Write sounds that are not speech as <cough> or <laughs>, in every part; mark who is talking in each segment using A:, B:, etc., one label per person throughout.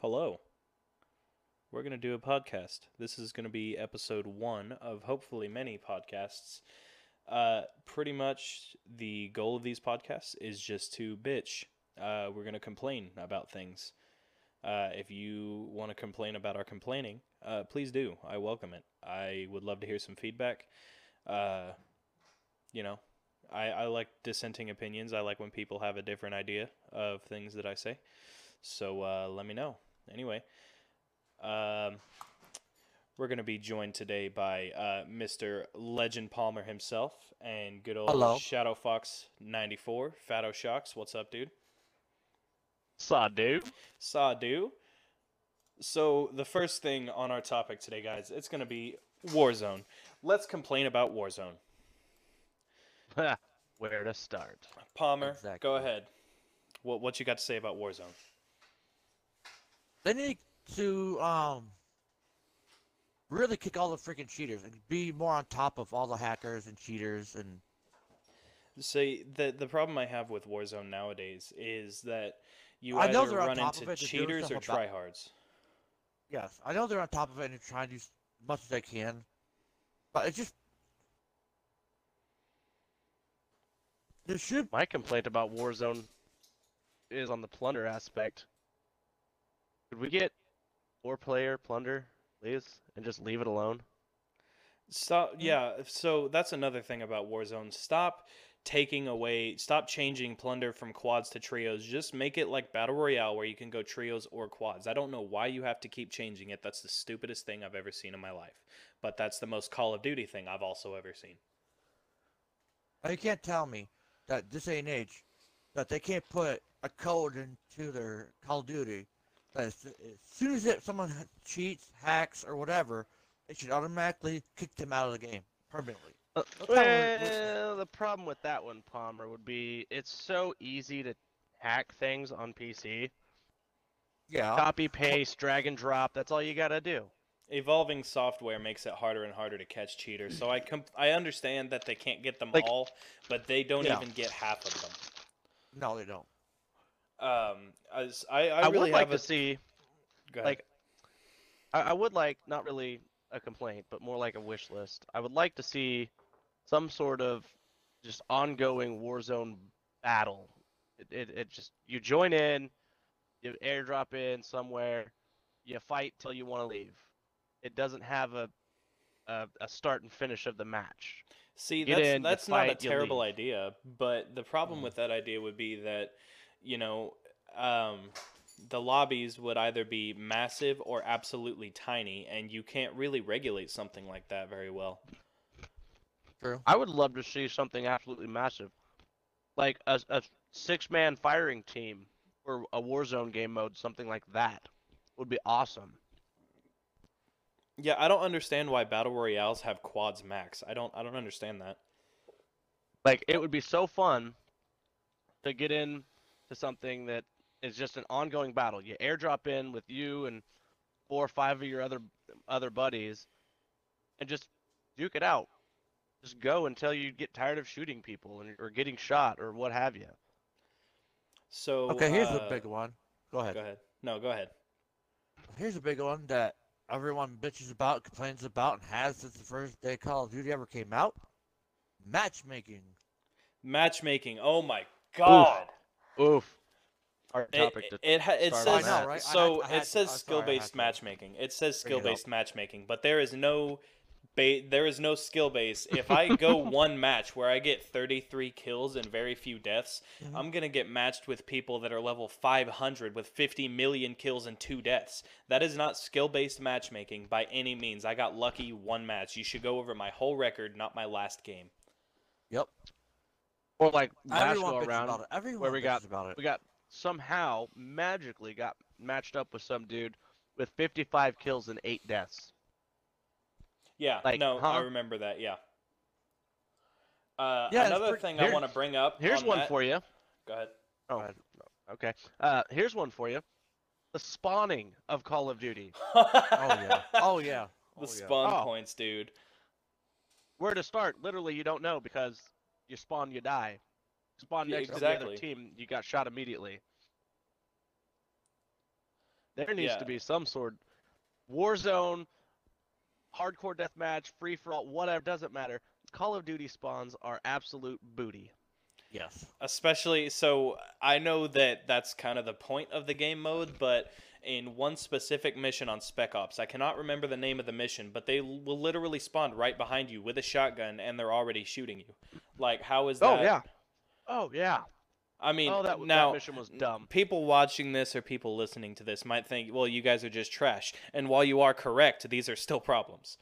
A: Hello. We're going to do a podcast. This is going to be episode one of hopefully many podcasts. Uh, pretty much the goal of these podcasts is just to bitch. Uh, we're going to complain about things. Uh, if you want to complain about our complaining, uh, please do. I welcome it. I would love to hear some feedback. Uh, you know, I, I like dissenting opinions. I like when people have a different idea of things that I say. So uh, let me know. Anyway, um, we're going to be joined today by uh, Mr. Legend Palmer himself and good old
B: Hello.
A: Shadow Fox 94. Fatto Shocks, what's up, dude?
B: Saw dude.
A: Saw do. So the first thing on our topic today, guys, it's going to be Warzone. Let's complain about Warzone. <laughs>
B: Where to start?
A: Palmer,
C: Exactly.
A: go ahead. What what you got to say about Warzone?
C: They need to um really kick all the freaking cheaters and be more on top of all the hackers and cheaters and
A: See, the the problem I have with Warzone nowadays is that you
C: I know
A: either run into
C: it,
A: cheaters or
C: stuff about-
A: tryhards.
C: yes, I know they're on top of it and trying to do as much as they can, but it's just there should
B: My complaint about Warzone is on the plunder aspect. Could we get four player plunder, please, and just leave it alone?
A: Stop. Hmm. Yeah. So that's another thing about Warzone. Stop taking away. Stop changing plunder from quads to trios. Just make it like battle royale, where you can go trios or quads. I don't know why you have to keep changing it. That's the stupidest thing I've ever seen in my life. But that's the most Call of Duty thing I've also ever seen.
C: Now, you can't tell me that this day and age that they can't put a code into their Call of Duty that as, as soon as it, someone cheats, hacks, or whatever, it should automatically kick them out of the game permanently.
B: Uh,
C: No problem with- with-
B: well, the problem with that one, Palmer, would be it's so easy to hack things on PC.
C: Yeah.
B: Copy, paste, drag and drop. That's all you gotta do.
A: Evolving software makes it harder and harder to catch cheaters. So I com- I understand that they can't get them
B: Like-
A: all, but they don't
C: Yeah.
A: even get half of them.
C: No, they don't.
A: Um, as I, I,
B: I,
A: really
B: would like
A: have
B: to see
A: go ahead.
B: like I, I would like not really a complaint, but more like a wish list. I would like to see some sort of just ongoing Warzone battle. It, it, it just you join in, you airdrop in somewhere, you fight till you want to leave. It doesn't have a, a a start and finish of the match.
A: See,
B: Get
A: that's
B: in,
A: that's not a
B: fight, you
A: terrible idea, but the problem
C: Mhm.
A: with that idea would be that, you know, um, the lobbies would either be massive or absolutely tiny, and you can't really regulate something like that very well.
C: True.
B: I would love to see something absolutely massive, like a, a six-man firing team or a Warzone game mode, something like that would be awesome.
A: Yeah, I don't understand why battle royales have quads max. I don't I don't understand that.
B: Like it would be so fun to get in to something that is just an ongoing battle. You airdrop in with you and four or five of your other other buddies and just duke it out. Just go until you get tired of shooting people and, or getting shot or what have you.
A: So
C: Okay, here's
A: uh,
C: a big one. Go ahead.
A: Go ahead. No, go ahead.
C: Here's a big one that everyone bitches about, complains about, and has since the first day Call of Duty ever came out. Matchmaking.
A: Matchmaking. Oh my god.
B: Oof. Hard
A: It,
B: topic to
A: it, ha- it says
B: on
C: know, right? I had-
A: so
C: I had
A: it says
C: I'm sorry,
A: skill based matchmaking. It says skill based matchmaking, but there is no ba- there is no skill base. If I go <laughs> one match where I get 33 kills and very few deaths,
C: Mhm.
A: I'm going to get matched with people that are level 500 with 50 million kills and 2 deaths. That is not skill based matchmaking by any means. I got lucky one match. You should go over my whole record, not my last game.
C: Yep.
B: Or like last
C: Everyone
B: go around.
C: about it. Everyone
B: where we got-
C: about it.
B: we got somehow magically got matched up with some dude with 55 kills and 8 deaths.
A: Yeah,
B: Like,
A: no, I remember that. Yeah. Uh,
C: Yeah,
A: another
C: pretty-
A: thing I want to bring up.
B: Here's
A: on
B: one
A: that-
B: for you.
A: Go ahead.
B: Oh,
C: Go ahead.
B: okay. Uh, here's one for you. The spawning of Call of Duty. <laughs>
C: Oh yeah. Oh yeah.
A: the
C: Oh, yeah.
A: spawn
B: Oh.
A: points, dude.
B: Where to start? Literally, you don't know because you spawn, you die. Spawn
A: Yeah,
B: next to the other team, you got shot immediately. There needs
A: Yeah.
B: to be some sort Warzone, hardcore deathmatch, free for all, whatever, doesn't matter. Call of Duty spawns are absolute booty.
C: Yes.
A: Especially so I know that that's kind of the point of the game mode, but in one specific mission on Spec Ops, I cannot remember the name of the mission, but they will literally spawn right behind you with a shotgun and they're already shooting you. Like how is oh, that
B: Oh yeah. Oh yeah.
A: I mean,
B: oh, that,
A: now
B: that mission was dumb.
A: people watching this or people listening to this might think, well, you guys are just trash. And while you are correct, these are still problems.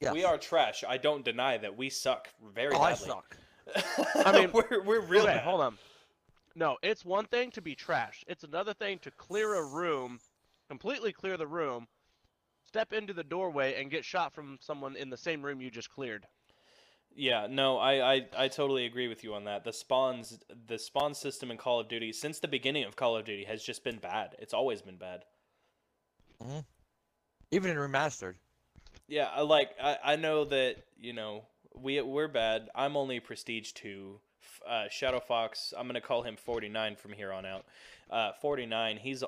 C: Yes.
A: We are trash. I don't deny that we suck very
C: Oh, I suck. <laughs>
A: I
B: mean-
A: mean, we're we're real
B: okay,
A: bad.
B: hold on. No, it's one thing to be trash. It's another thing to clear a room, completely clear the room, step into the doorway and get shot from someone in the same room you just cleared.
A: Yeah, no, I, I I totally agree with you on that. The spawns the spawn system in Call of Duty since the beginning of Call of Duty has just been bad. It's always been bad. Hmm.
C: Even in remastered.
A: Yeah, I like I, I know that, you know, we we're bad. I'm only prestige 2. Uh, Shadow Fox, I'm going to call him 49 from here on out. Uh, 49, he's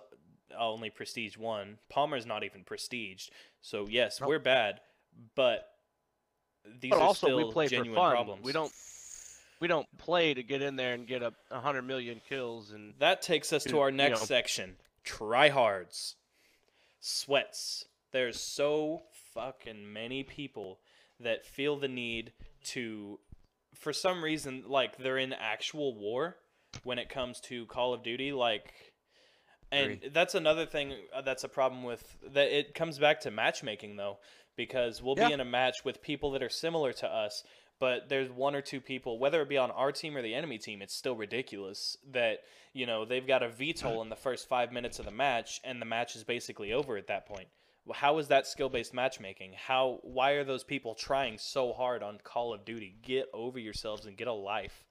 A: only prestige 1. Palmer's not even prestiged. So yes,
C: Nope.
A: we're bad, but these
B: but
A: are
B: also,
A: still
B: we play for
A: genuine
B: fun.
A: problems.
B: We don't. We don't play to get in there and get a, a hundred million kills and
A: That takes us to
B: You-
A: our
B: you
A: next
B: know.
A: section. Tryhards. Sweats. There's so fucking many people that feel the need to for some reason like they're in actual war when it comes to Call of Duty like and that's another thing uh, that's a problem with that it comes back to matchmaking though because we'll
C: Yeah.
A: be in a match with people that are similar to us but there's one or two people whether it be on our team or the enemy team it's still ridiculous that you know they've got a VTOL in the first 5 minutes of the match and the match is basically over at that point how is that skill-based matchmaking how why are those people trying so hard on Call of Duty get over yourselves and get a life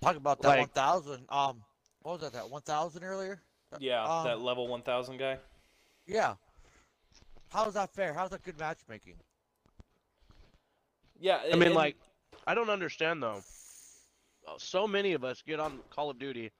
C: Talk about that
B: Like-
C: 1,000. Um, what was that? That 1,000 earlier?
A: yeah
C: Um,
A: that level 1000 guy
C: Yeah. How's that fair? How's that good matchmaking?
A: yeah
B: I mean,
A: and-
B: like, I don't understand though. So many of us get on Call of Duty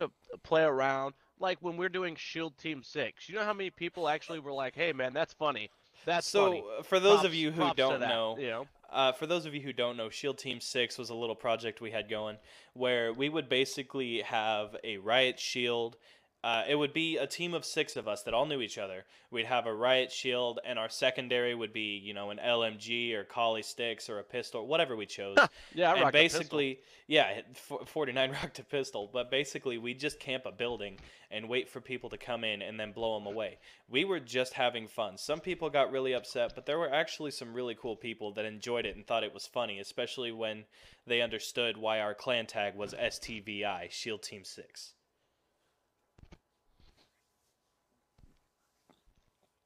B: to play around. Like when we're doing Shield Team Six, you know how many people actually were like, "Hey, man, that's funny. That's
A: so
B: funny."
A: uh, for those of you who don't
B: that,
A: know
B: you know,
A: Uh, for those of you who don't know, Shield Team 6 was a little project we had going where we would basically have a Riot Shield. Uh, it would be a team of six of us that all knew each other. We'd have a Riot Shield, and our secondary would be, you know, an LMG or Kali Sticks or a pistol, whatever we chose.
B: yeah, I
A: and basically, yeah, 49 <laughs> rocked a pistol, but basically we just camp a building and wait for people to come in and then blow them away. We were just having fun. Some people got really upset, but there were actually some really cool people that enjoyed it and thought it was funny, especially when they understood why our clan tag was STVI, Shield Team 6.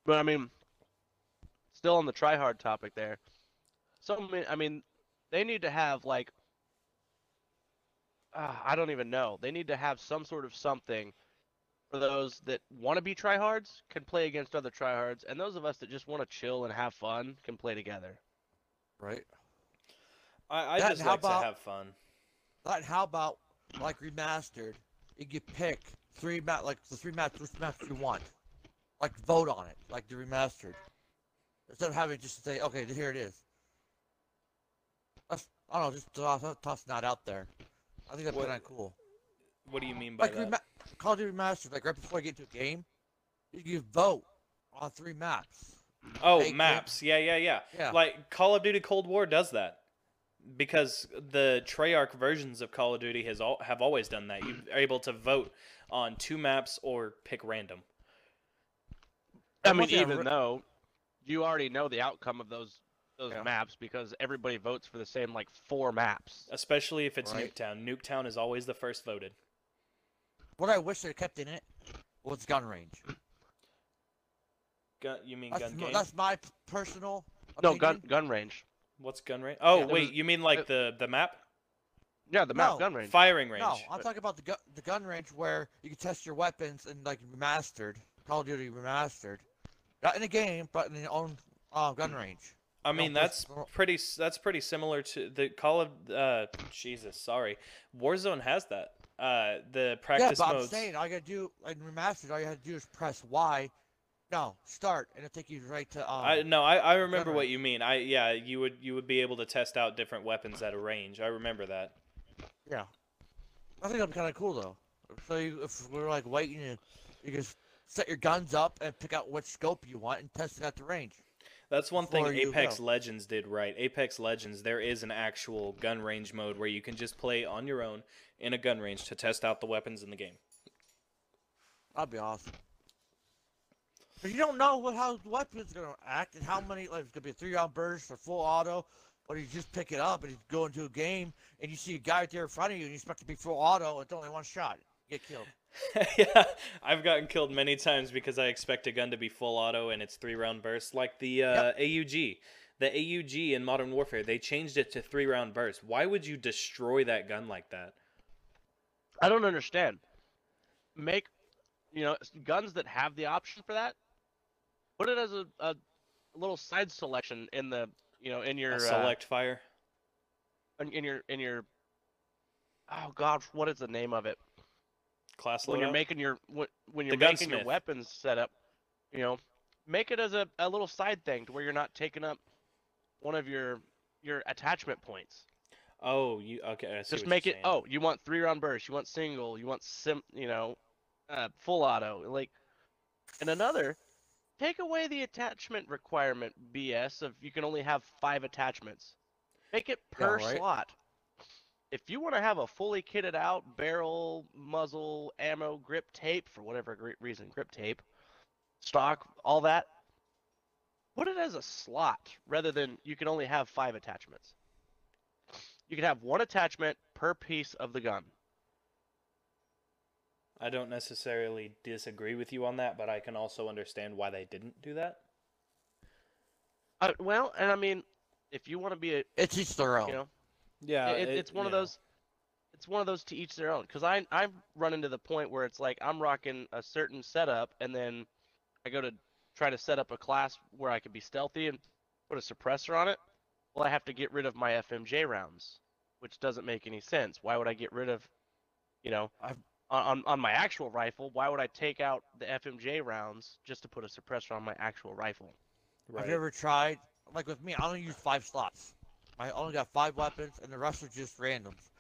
B: But I mean, still on the try hard topic there. So I mean, they need to have like, uh, I don't even know. They need to have some sort of something for those that want to be tryhards can play against other tryhards, and those of us that just want to chill and have fun can play together.
C: Right.
A: I, I
C: That-
A: just
C: how
A: like
C: about-
A: to have fun.
C: Like, how about like remastered? You could pick three ma- like the three match which match you want. Like vote on it, like the remastered. Instead of having just to say, okay, here it is. That's, I don't know, just toss, toss that out there. I think that's
A: What-
C: kind of cool.
A: What do you mean by
C: Like
A: that?
C: Call of Duty Remastered, like right before you get into a game, you can vote on three maps.
A: Oh,
C: Clint.
A: maps. Yeah, yeah, yeah,
C: Yeah.
A: Like Call of Duty Cold War does that. Because the Treyarch versions of Call of Duty has all have always done that. You are able to vote on two maps or pick random.
B: I mean,
C: one thing I
B: even
C: re-
B: though you already know the outcome of those those
C: Yeah.
B: maps because everybody votes for the same like four maps.
A: Especially if it's
C: Right.
A: Nuketown. Nuketown is always the first voted.
C: What I wish they kept in it was gun range.
A: Gun, you mean
C: That's,
A: gun
C: m-
A: game?
C: that's my p- personal.
B: No, gun gun range.
A: What's gun range? Oh,
B: Yeah,
A: wait,
B: was-
A: you mean like
B: uh,
A: the the map?
B: Yeah, the map
C: No,
B: gun range.
A: Firing range.
C: No, I'm talking about the gun the gun range where you can test your weapons and like remastered Call of Duty remastered, not in a game but in your own uh, gun range.
A: I mean
C: that's-
A: that's pretty that's pretty similar to the Call of uh Jesus, sorry. Warzone has that. Uh, the practice Yeah,
C: but I'm saying all you gotta do in remastered, all you had to do is press Y. No, start, and it'll take you right to. Um,
A: I no, I, I remember what you mean. I yeah, you would you would be able to test out different weapons at a range. I remember that.
C: Yeah. I think that'd be kind of cool though. So you, if we're like waiting, and you just set your guns up and pick out which scope you want and test it at the range.
A: That's one thing Apex
C: go.
A: Legends did right. Apex Legends, there is an actual gun range mode where you can just play on your own in a gun range to test out the weapons in the game.
C: That'd be awesome. But you don't know what how the weapon's gonna act and how many like it's gonna be a three round burst or full auto, or you just pick it up and you go into a game and you see a guy right there in front of you and you expect to be full auto, it's only one shot. You get killed. <laughs>
A: yeah, I've gotten killed many times because I expect a gun to be full auto and it's three round burst, like the uh, AUG. The AUG in Modern Warfare, they changed it to three round burst. Why would you destroy that gun like that?
B: I don't understand. Make, you know, guns that have the option for that. Put it as a, a little side selection in the, you know, in your
A: A
B: uh,
A: select fire.
B: in, in your in your. Oh God, what is the name of it?
A: Class
B: when you're making your when, when you're making your weapons setup, you know, make it as a, a little side thing to where you're not taking up one of your your attachment points.
A: Oh, you okay? I see
B: Just make it.
A: saying.
B: Oh, you want three round burst. You want single. You want sim. You know, uh, full auto. Like, and another, take away the attachment requirement BS of you can only have five attachments. Make it
C: Yeah,
B: per
C: right.
B: slot. If you want to have a fully kitted out barrel, muzzle, ammo, grip tape for whatever reason, grip tape, stock, all that, put it as a slot rather than you can only have five attachments. You can have one attachment per piece of the gun.
A: I don't necessarily disagree with you on that, but I can also understand why they didn't do that.
B: Uh, well, and I mean, if you want to be a,
C: It's each their own.
B: you know,
A: Yeah,
B: it, it's one of those. It's one of those to each their own. Because I I've run into the point where it's like I'm rocking a certain setup, and then I go to try to set up a class where I could be stealthy and put a suppressor on it. Well, I have to get rid of my FMJ rounds, which doesn't make any sense. Why would I get rid of, you know,
C: I've-
B: on on, on my actual rifle? Why would I take out the FMJ rounds just to put a suppressor on my actual rifle?
A: Right.
C: Have you ever tried? Like with me, I only use five slots. I only got five weapons, and the rest are just randoms.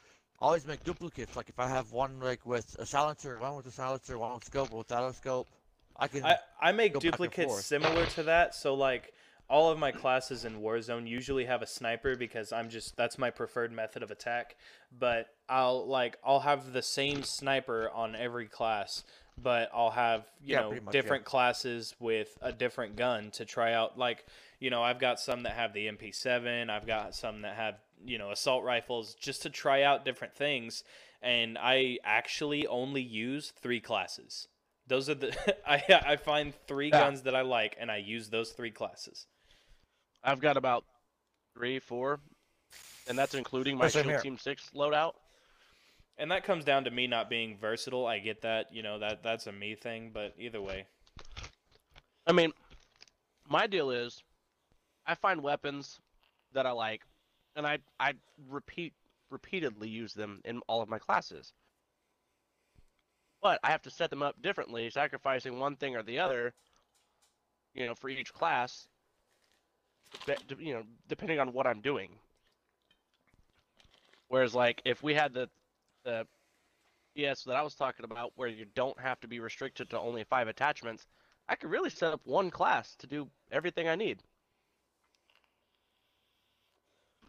C: I always make duplicates. Like if I have one like with a silencer, one with a silencer, one with scope, without a scope, I can.
A: I, I make duplicates similar to that. So like all of my classes in Warzone usually have a sniper because I'm just that's my preferred method of attack. But I'll like I'll have the same sniper on every class, but I'll have you
C: Yeah,
A: know
C: pretty much, yeah.
A: different classes with a different gun to try out. Like you know I've got some that have the MP7. I've got some that have you know assault rifles just to try out different things. And I actually only use three classes. Those are the <laughs> I I find three
C: Yeah.
A: guns that I like and I use those three classes.
B: I've got about three, four, and that's including my
C: Oh,
B: Shield
C: here.
B: Team Six loadout.
A: And that comes down to me not being versatile. I get that, you know, that that's a me thing, but either way.
B: I mean, my deal is, I find weapons that I like, and I I repeat repeatedly use them in all of my classes. But I have to set them up differently, sacrificing one thing or the other. You know, for each class. You know, depending on what I'm doing. Whereas, like, if we had the the ES that I was talking about, where you don't have to be restricted to only five attachments, I could really set up one class to do everything I need.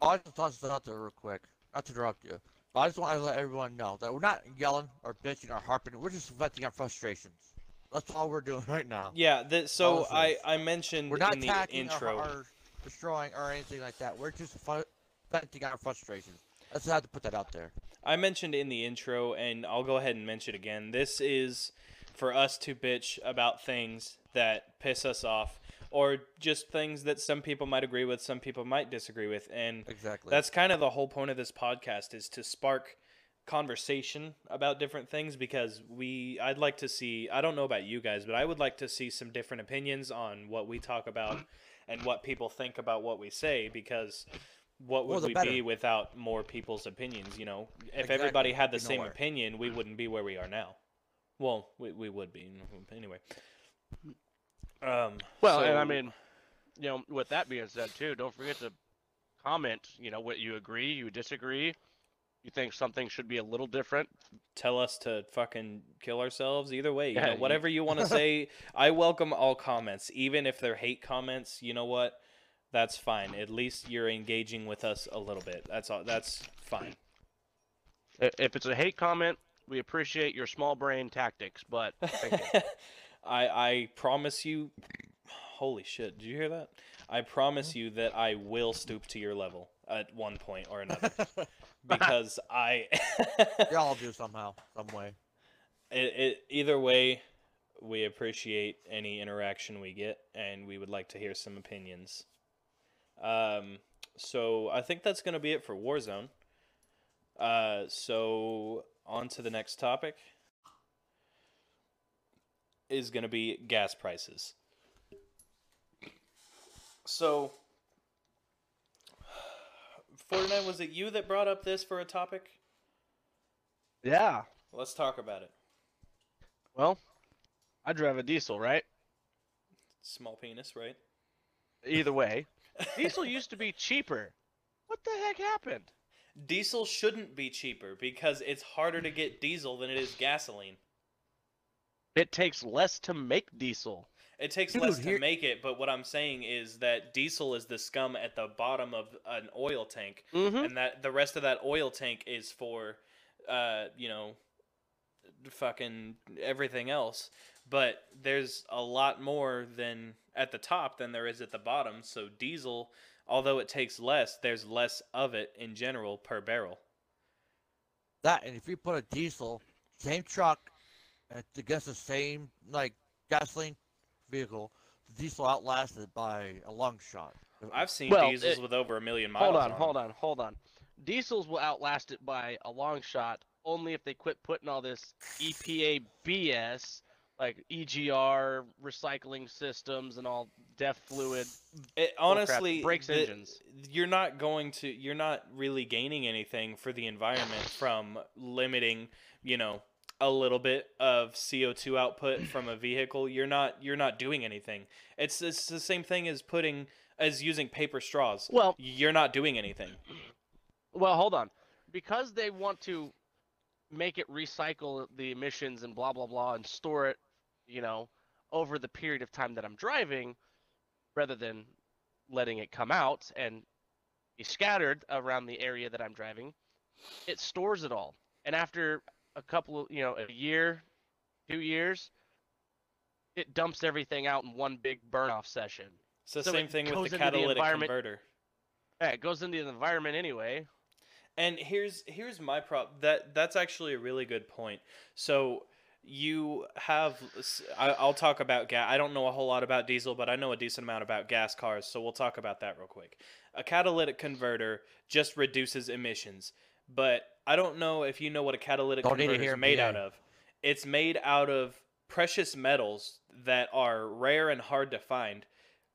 C: Oh, I just toss this out there real quick, not to interrupt you. But I just want to let everyone know that we're not yelling or bitching or harping. We're just venting our frustrations. That's all we're doing <laughs> right now.
A: Yeah, the, so
C: All
A: I. I mentioned
C: We're not
A: in the intro.
C: or, or destroying or anything like that. We're just fu- venting our frustrations. I just had to put that out there.
A: I mentioned in the intro, and I'll go ahead and mention it again. This is for us to bitch about things that piss us off, or just things that some people might agree with, some people might disagree with, and
C: Exactly.
A: that's kind of the whole point of this podcast is to spark conversation about different things because we I'd like to see I don't know about you guys but I would like to see some different opinions on what we talk about and what people think about what we say because what would we
C: better.
A: be without more people's opinions? You know, if
C: Exactly,
A: everybody had the
C: we'd
A: same
C: nowhere.
A: opinion, we wouldn't be where we are now. Well, we, we would be anyway. Um,
B: Well, and I mean, you know, with that being said, too, don't forget to comment. You know, what you agree, you disagree, you think something should be a little different.
A: tell us to fucking kill ourselves. Either way, you
B: Yeah,
A: know,
B: you-
A: whatever you want to <laughs> say, I welcome all comments, even if they're hate comments. You know what? That's fine. At least you're engaging with us a little bit. That's all. That's fine.
B: If it's a hate comment, we appreciate your small brain tactics, but thank you. <laughs>
A: I I promise you. Holy shit! Did you hear that? I promise you that I will stoop to your level at one point or another <laughs> because I. <laughs>
C: We all do somehow, some way.
A: it, it either way we appreciate any interaction we get and we would like to hear some opinions um so i think that's going to be it for warzone. Uh so on to the next topic is going to be gas prices. So 49 was it you that brought up this for a topic?
B: Yeah.
A: let's talk about it.
B: Well, I drive a diesel, right?
A: small penis right?
B: Either way, diesel used to be cheaper. What the heck happened?
A: Diesel shouldn't be cheaper because it's harder to get diesel than it is gasoline.
B: It takes less to make diesel.
A: It takes
C: Dude,
A: less to
C: here-
A: make it, but what I'm saying is that diesel is the scum at the bottom of an oil tank,
B: Mm-hmm.
A: and that the rest of that oil tank is for, uh, you know, fucking everything else. But there's a lot more than at the top than there is at the bottom. So diesel, although it takes less, there's less of it in general per barrel.
C: That and if you put a diesel, same truck, against the same like gasoline vehicle, the diesel outlasted by a long shot.
A: I've seen
B: Well,
A: diesels
B: it-
A: with over a million miles.
B: Hold on,
A: them.
B: hold on, hold on. Diesels will outlast it by a long shot only if they quit putting all this EPA BS like EGR recycling systems and all DEF fluid.
A: It, honestly,
B: breaks
A: the-
B: engines.
A: You're not going to. You're not really gaining anything for the environment from limiting. You know, a little bit of CO2 output from a vehicle. You're not. You're not doing anything. It's it's the same thing as putting as using paper straws.
B: Well,
A: You're not doing anything.
B: well, hold on. Because they want to make it recycle the emissions and blah blah blah and store it, you know, over the period of time that I'm driving rather than letting it come out and be scattered around the area that I'm driving, it stores it all. And after a couple of, you know, a year, 2 years, it dumps everything out in one big burn off session.
A: The
B: So
A: same thing with the
B: the
A: catalytic
B: environment-
A: converter.
B: Yeah, it goes into the environment anyway.
A: And here's here's my prop. That that's actually a really good point. So you have i'll talk about gas. I don't know a whole lot about diesel, but I know a decent amount about gas cars. So we'll talk about that real quick. A catalytic converter just reduces emissions, but I don't know if you know what a catalytic
C: Don't
A: converter is made out of. It's made out of precious metals that are rare and hard to find.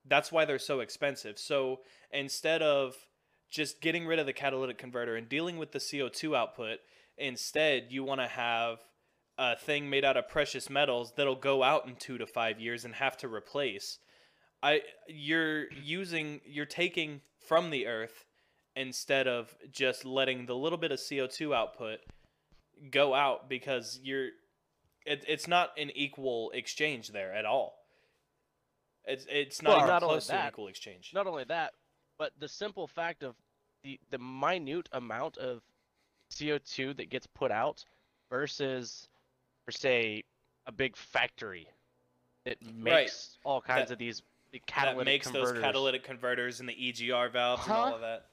A: That's why they're so expensive. So instead of just getting rid of the catalytic converter and dealing with the CO2 output, instead you want to have a thing made out of precious metals that'll go out in 2 to 5 years and have to replace. I you're using you're taking from the earth instead of just letting the little bit of CO2 output go out because you're it, it's not an equal exchange there at all. It's it's not
B: Well, not only
A: close to an
B: that,
A: equal exchange.
B: Not only that, but the simple fact of the the minute amount of CO2 that gets put out versus, per se, a big factory that makes all kinds
A: That-
B: of these the catalytic
A: that makes
B: converters.
A: those catalytic converters and the EGR valves and all of that.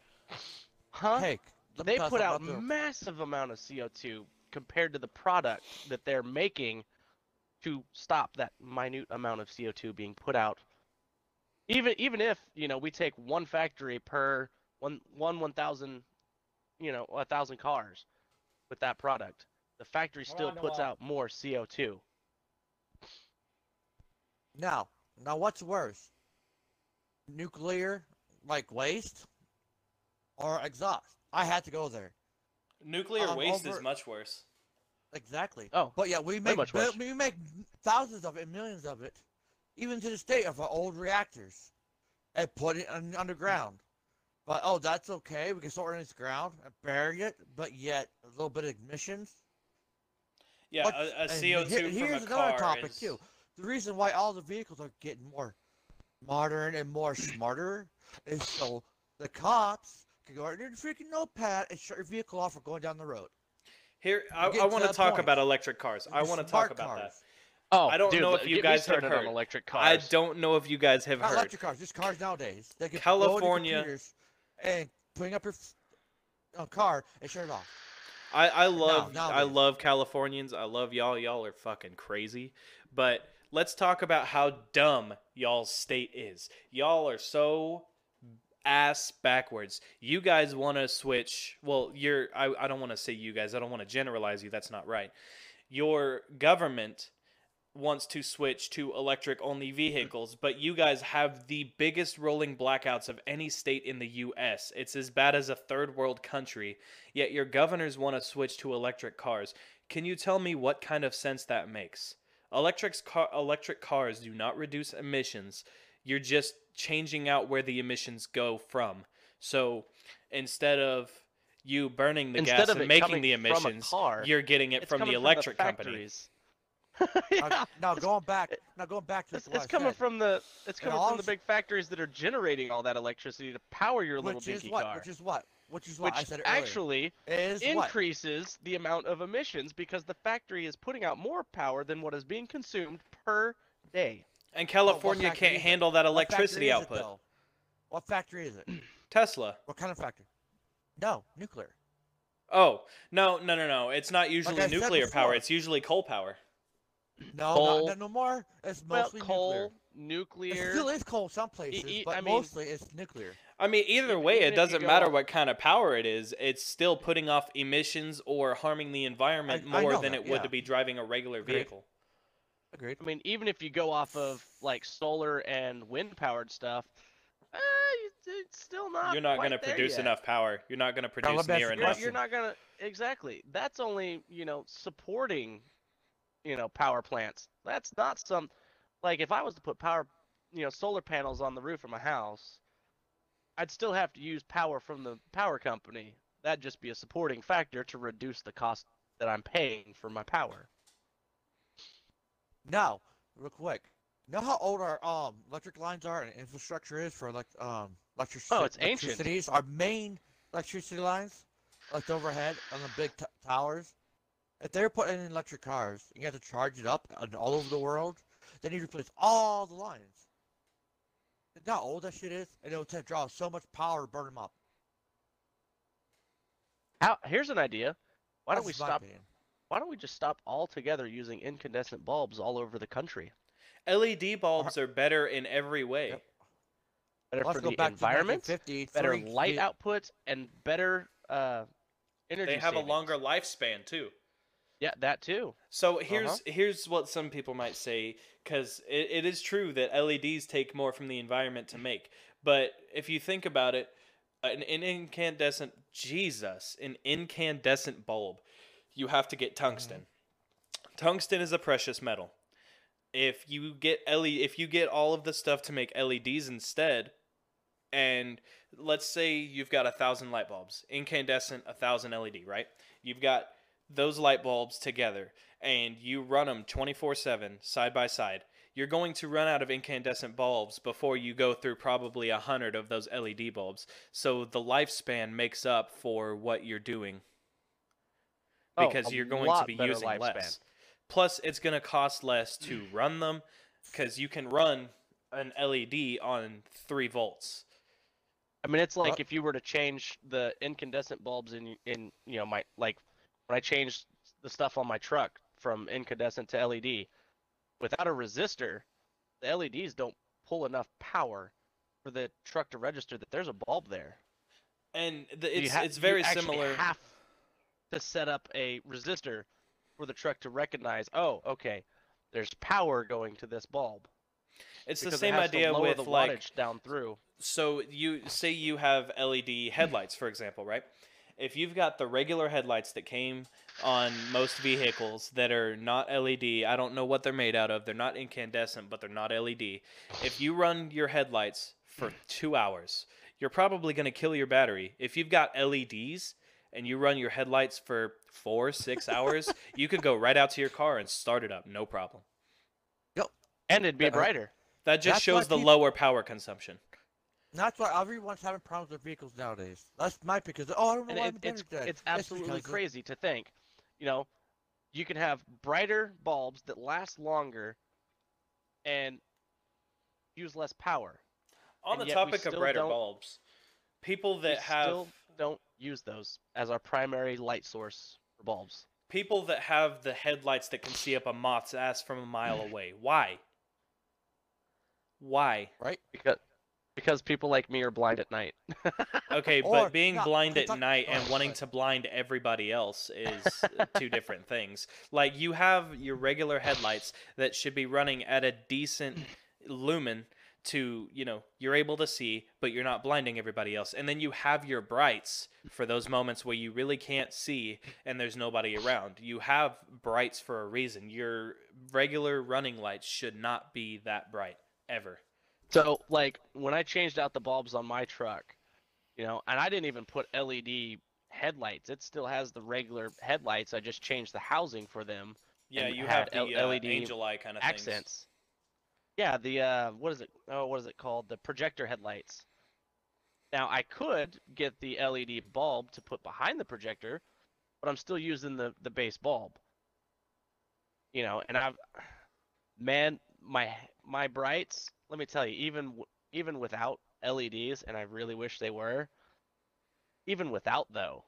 B: Huh?
C: Hey,
B: they put out
C: something about the-
B: massive amount of CO2 compared to the product that they're making to stop that minute amount of CO2 being put out. Even even if you know we take one factory per one one one thousand, you know, a thousand cars with that product, the factory still puts out more CO2.
C: Now, now what's worse? Nuclear, like waste, or exhaust. I had to go there.
A: Nuclear
C: Um,
A: waste is much worse.
C: Exactly.
B: Oh,
C: But yeah, we make
B: much worse.
C: we make thousands of it, millions of it, even to the state of our old reactors, and put it un- underground. But oh, that's okay. We can store it in the ground and bury it. But yet, a little bit of emissions.
A: Yeah,
C: What-
A: a, a CO2
C: he-
A: from
C: here's
A: a
C: another topic
A: is...
C: too. The reason why all the vehicles are getting more modern and more smarter is so the cops can go in their freaking notepad and shut your vehicle off for going down the road.
A: Here, I, I want to
C: that
A: talk
C: point.
A: about electric cars. I want to talk about that.
B: Oh,
A: I don't
B: dude,
A: know if you guys have
B: started
A: heard.
B: electric cars.
A: I don't know if you guys have
C: Not
A: heard.
C: electric cars, just cars nowadays. They can
A: California-
C: go into computers and bring up your uh, car and shut it off.
A: I, I love I love Californians. I love y'all. Y'all are fucking crazy. But let's talk about how dumb y'all's state is. Y'all are so ass backwards. You guys want to switch. Well, you're. I, I don't want to say you guys. I don't want to generalize you. That's not right. Your government wants to switch to electric only vehicles, but you guys have the biggest rolling blackouts of any state in the US. It's as bad as a third world country, yet your governors want to switch to electric cars. Can you tell me what kind of sense that makes? Electric car electric cars do not reduce emissions. You're just changing out where the emissions go from. So, instead of you burning the
B: Instead
A: gas and making the emissions,
B: car,
A: you're getting it from the electric company.
B: factories.
C: Now, <laughs>
B: yeah,
C: now going back, now going back to
B: it's, it's coming
C: said,
B: from the it's coming from the big factories that are generating all that electricity to power your little
C: which is
B: dinky
C: what,
B: car,
C: which is what, which is what I
B: which
C: said earlier.
B: actually
C: is what?
B: increases the amount of emissions because the factory is putting out more power than what is being consumed per day.
A: And
C: oh,
A: California
C: factory
A: can't handle that electricity
C: is it,
A: output.
C: though? What factory is it? <clears throat>
A: Tesla.
C: What kind of factory? No, nuclear.
A: Oh, no, no, no, no. It's not usually
C: I said
A: nuclear power. It's usually coal power.
C: No,
B: Coal.
C: not, no, no more. It's
B: Well,
C: mostly
B: coal,
C: nuclear. It still is coal some places,
B: e-
C: but
B: I mean-
C: mostly it's nuclear.
A: I mean, either way,
B: even
A: it doesn't matter what kind of power it is. It's still putting off emissions or harming the environment
C: I
A: more
C: know
A: than
C: that,
A: it would
C: yeah.
A: to be driving a regular
C: Agreed.
A: vehicle.
C: Agreed.
B: I mean, even if you go off of like solar and wind powered stuff, uh, it's still not.
A: You're not going to produce
B: yet.
A: enough power. You're not going to produce
C: me ask
A: near
C: you
B: You're,
A: enough.
B: you're not gonna exactly. That's only you know supporting, you know, power plants. That's not some like if I was to put power, you know, solar panels on the roof of my house, I'd still have to use power from the power company. That'd just be a supporting factor to reduce the cost that I'm paying for my power.
C: Now, real quick, know how old our um electric lines are and infrastructure is for like um electric
B: Oh, it's ancient.
C: electricities? Our main electricity lines, like overhead on the big t- towers. If they're putting in electric cars, and you have to charge it up all over the world. They need to replace all the lines. You know how old that shit is, and it'll take draw so much power to burn them up.
B: How? Here's an idea. Why don't we
C: That's my
B: stop?
C: opinion.
B: Why don't we just stop altogether using incandescent bulbs all over the country?
A: LED bulbs are better in every way.
C: Yep.
B: Better
C: Let's
B: for the environment, better light
C: feet-
B: output, and better uh, energy.
A: They have a longer lifespan too.
B: Yeah, that too.
A: So here's uh-huh. here's what some people might say because it, it is true that LEDs take more from the environment to make. But if you think about it, an, an incandescent Jesus, an incandescent bulb, you have to get tungsten. Tungsten is a precious metal. If you get LED, if you get all of the stuff to make LEDs instead, and let's say you've got a thousand light bulbs, incandescent, a thousand LED, right? You've got those light bulbs together and you run them 24 7 side by side, you're going to run out of incandescent bulbs before you go through probably a hundred of those LED bulbs. So the lifespan makes up for what you're doing
B: Oh,
A: because
B: a
A: you're going to be using
B: lifespan.
A: less. Plus, it's going to cost less to run them because you can run an LED on three volts.
B: I mean, it's like if you were to change the incandescent bulbs in in you know my like when I changed the stuff on my truck from incandescent to LED, without a resistor, the LEDs don't pull enough power for the truck to register that there's a bulb there.
A: And the, it's
B: ha-
A: it's very similar.
B: Have to set up a resistor for the truck to recognize. Oh, okay, there's power going to this bulb.
A: It's the same
B: it
A: idea with
B: the
A: like
B: down through.
A: so you say you have LED headlights, for example, right? If you've got the regular headlights that came on most vehicles that are not LED, I don't know what they're made out of. They're not incandescent, but they're not LED. If you run your headlights for two hours, you're probably going to kill your battery. If you've got LEDs and you run your headlights for four, six <laughs> hours, you could go right out to your car and start it up, no problem. Yep.
B: And it'd be
C: uh,
B: brighter.
A: That just
C: That's
A: shows the
C: peop-
A: lower power consumption.
C: And that's why everyone's having problems with vehicles nowadays. That's my because oh I don't know
B: And
C: why
B: it,
C: my
B: it's
C: dead.
B: it's absolutely crazy to think, you know, you can have brighter bulbs that last longer and use less power.
A: On
B: And
A: the topic of brighter bulbs, people that
B: we
A: have
B: still don't use those as our primary light source for bulbs.
A: people that have the headlights that can see up a moth's ass from a mile <sighs> away. Why? Why?
C: right.
B: Because because people like me are blind at night. <laughs>
A: Okay,
C: Or-
A: but being
C: no,
A: blind at
C: talk-
A: night
C: oh,
A: and wanting
C: sorry.
A: to blind everybody else is <laughs> two different things. Like you have your regular headlights that should be running at a decent lumen to, you know, you're able to see, but you're not blinding everybody else. And then you have your brights for those moments where you really can't see and there's nobody around. You have brights for a reason. Your regular running lights should not be that bright ever.
B: So, like, when I changed out the bulbs on my truck, you know, and I didn't even put LED headlights. It still has the regular headlights. I just changed the housing for them.
A: Yeah, you have the
B: L-
A: uh,
B: LED
A: angel eye kind of things.
B: accents. Yeah, the uh, what is it? Oh, what is it called? The projector headlights. Now I could get the LED bulb to put behind the projector, but I'm still using the the base bulb. You know, and I've, man, my my brights. Let me tell you, even even without LEDs, and I really wish they were. Even without though,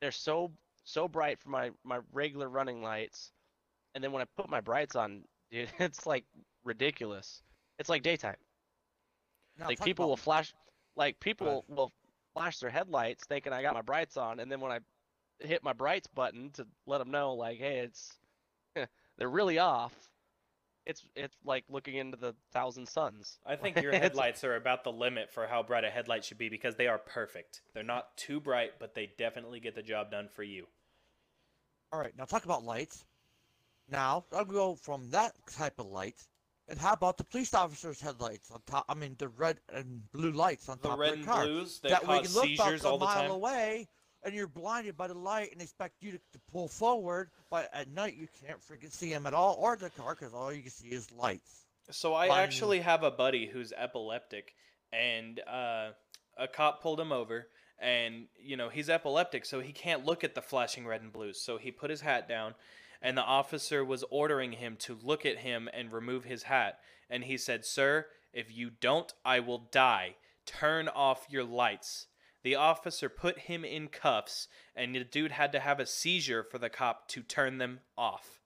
B: they're so so bright for my my regular running lights, and then when I put my brights on, <laughs> dude, it's like ridiculous. It's like daytime.
C: Now,
B: like people will flash, like people will flash their headlights thinking I got my brights on, and then when I hit my brights button to let them know, like, hey, it's <laughs> they're really off. It's it's like looking into the thousand suns.
A: I think <laughs> your headlights are about the limit for how bright a headlight should be because they are perfect. They're not too bright, but they definitely get the job done for you.
C: All right, now talk about lights. Now I'll go from that type of light, and how about the police officers' headlights on top? I mean, the red and blue lights on
A: The
C: top
A: red
C: of
A: and
C: the car.
A: blues that
C: that way you
A: cause
C: look
A: seizures
C: about
A: all
C: a
A: the
C: mile
A: time.
C: away, and you're blinded by the light, and expect you to, to pull forward, but at night you can't freaking see them at all, or the car, because all you can see is lights.
A: So I actually have a buddy who's epileptic, and uh, a cop pulled him over, and you know he's epileptic, so he can't look at the flashing red and blues. So he put his hat down, and the officer was ordering him to look at him and remove his hat, and he said, "Sir, if you don't, I will die. Turn off your lights." The officer put him in cuffs, and the dude had to have a seizure for the cop to turn them off.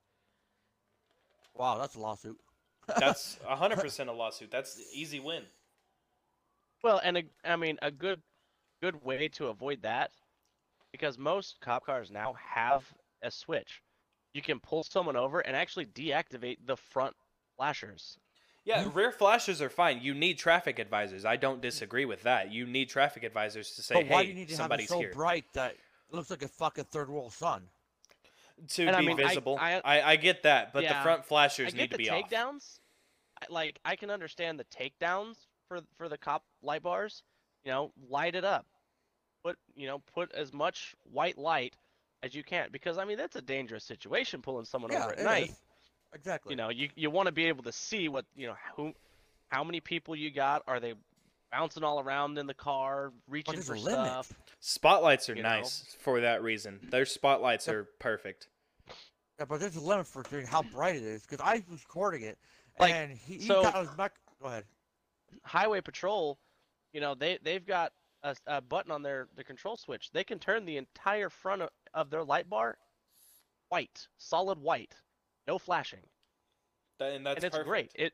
C: Wow, that's a lawsuit. <laughs>
A: That's 100% a lawsuit. That's easy win.
B: Well, and a, I mean a good good way to avoid that, because most cop cars now have a switch. You can pull someone over and actually deactivate the front flashers.
A: Yeah, rear flashes are fine. You need traffic advisors. I don't disagree with that. You need traffic advisors to say,
C: but why
A: "Hey,
C: do you need to have it
A: somebody's
C: so
A: here,"
C: bright that it looks like a fucking third world sun?
A: to
B: And I
A: be
B: mean, I-
A: visible. I,
B: I-
A: I, get that, but the
B: Yeah,
A: front
B: I
A: flashers
B: get
A: need to
B: the
A: be off.
B: takedowns. I, like I can understand the takedowns for for the cop light bars. You know, light it up. Put you know put as much white light as you can because I mean that's a dangerous situation pulling someone
C: yeah,
B: over at
C: it
B: night.
C: is. Exactly.
B: You know, you you want to be able to see what you know who, how many people you got. Are they bouncing all around in the car, reaching for
C: a limit.
B: stuff?
A: Spotlights are
B: You know?
A: nice for that reason. Their spotlights
C: Yep.
A: are perfect.
C: Yeah, but there's a limit for doing how bright it is. Because I was recording it,
B: Like,
C: and he, he
B: so-
C: got his back. Go ahead.
B: Highway Patrol, you know, they they've got a, a button on their the control switch. They can turn the entire front of, of their light bar white, solid white, no flashing,
A: That, and that's
B: and it's
A: perfect.
B: great. It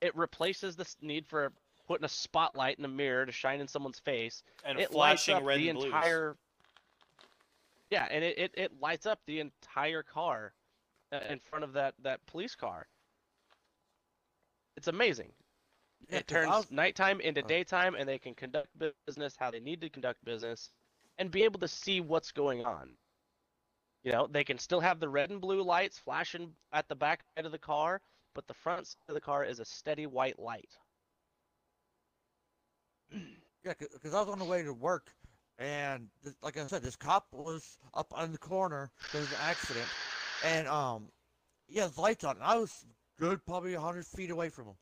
B: it replaces the need for putting a spotlight in a mirror to shine in someone's face.
A: And
B: it lights
A: flashing
B: up
A: red
B: the
A: and blues.
B: entire. Yeah, and it, it, it lights up the entire car uh, in front of that, that police car. it's amazing.
C: Yeah,
B: it
C: 'cause I
B: turns
C: was-
B: nighttime into
C: Oh.
B: daytime, and they can conduct business how they need to conduct business, and be able to see what's going on. You know, they can still have the red and blue lights flashing at the back side of the car, but the front side of the car is a steady white light. <clears throat>
C: Yeah, because I was on the way to work, and like I said, this cop was up on the corner. There was an accident, and um, he has lights on. I was good, probably hundred feet away from him.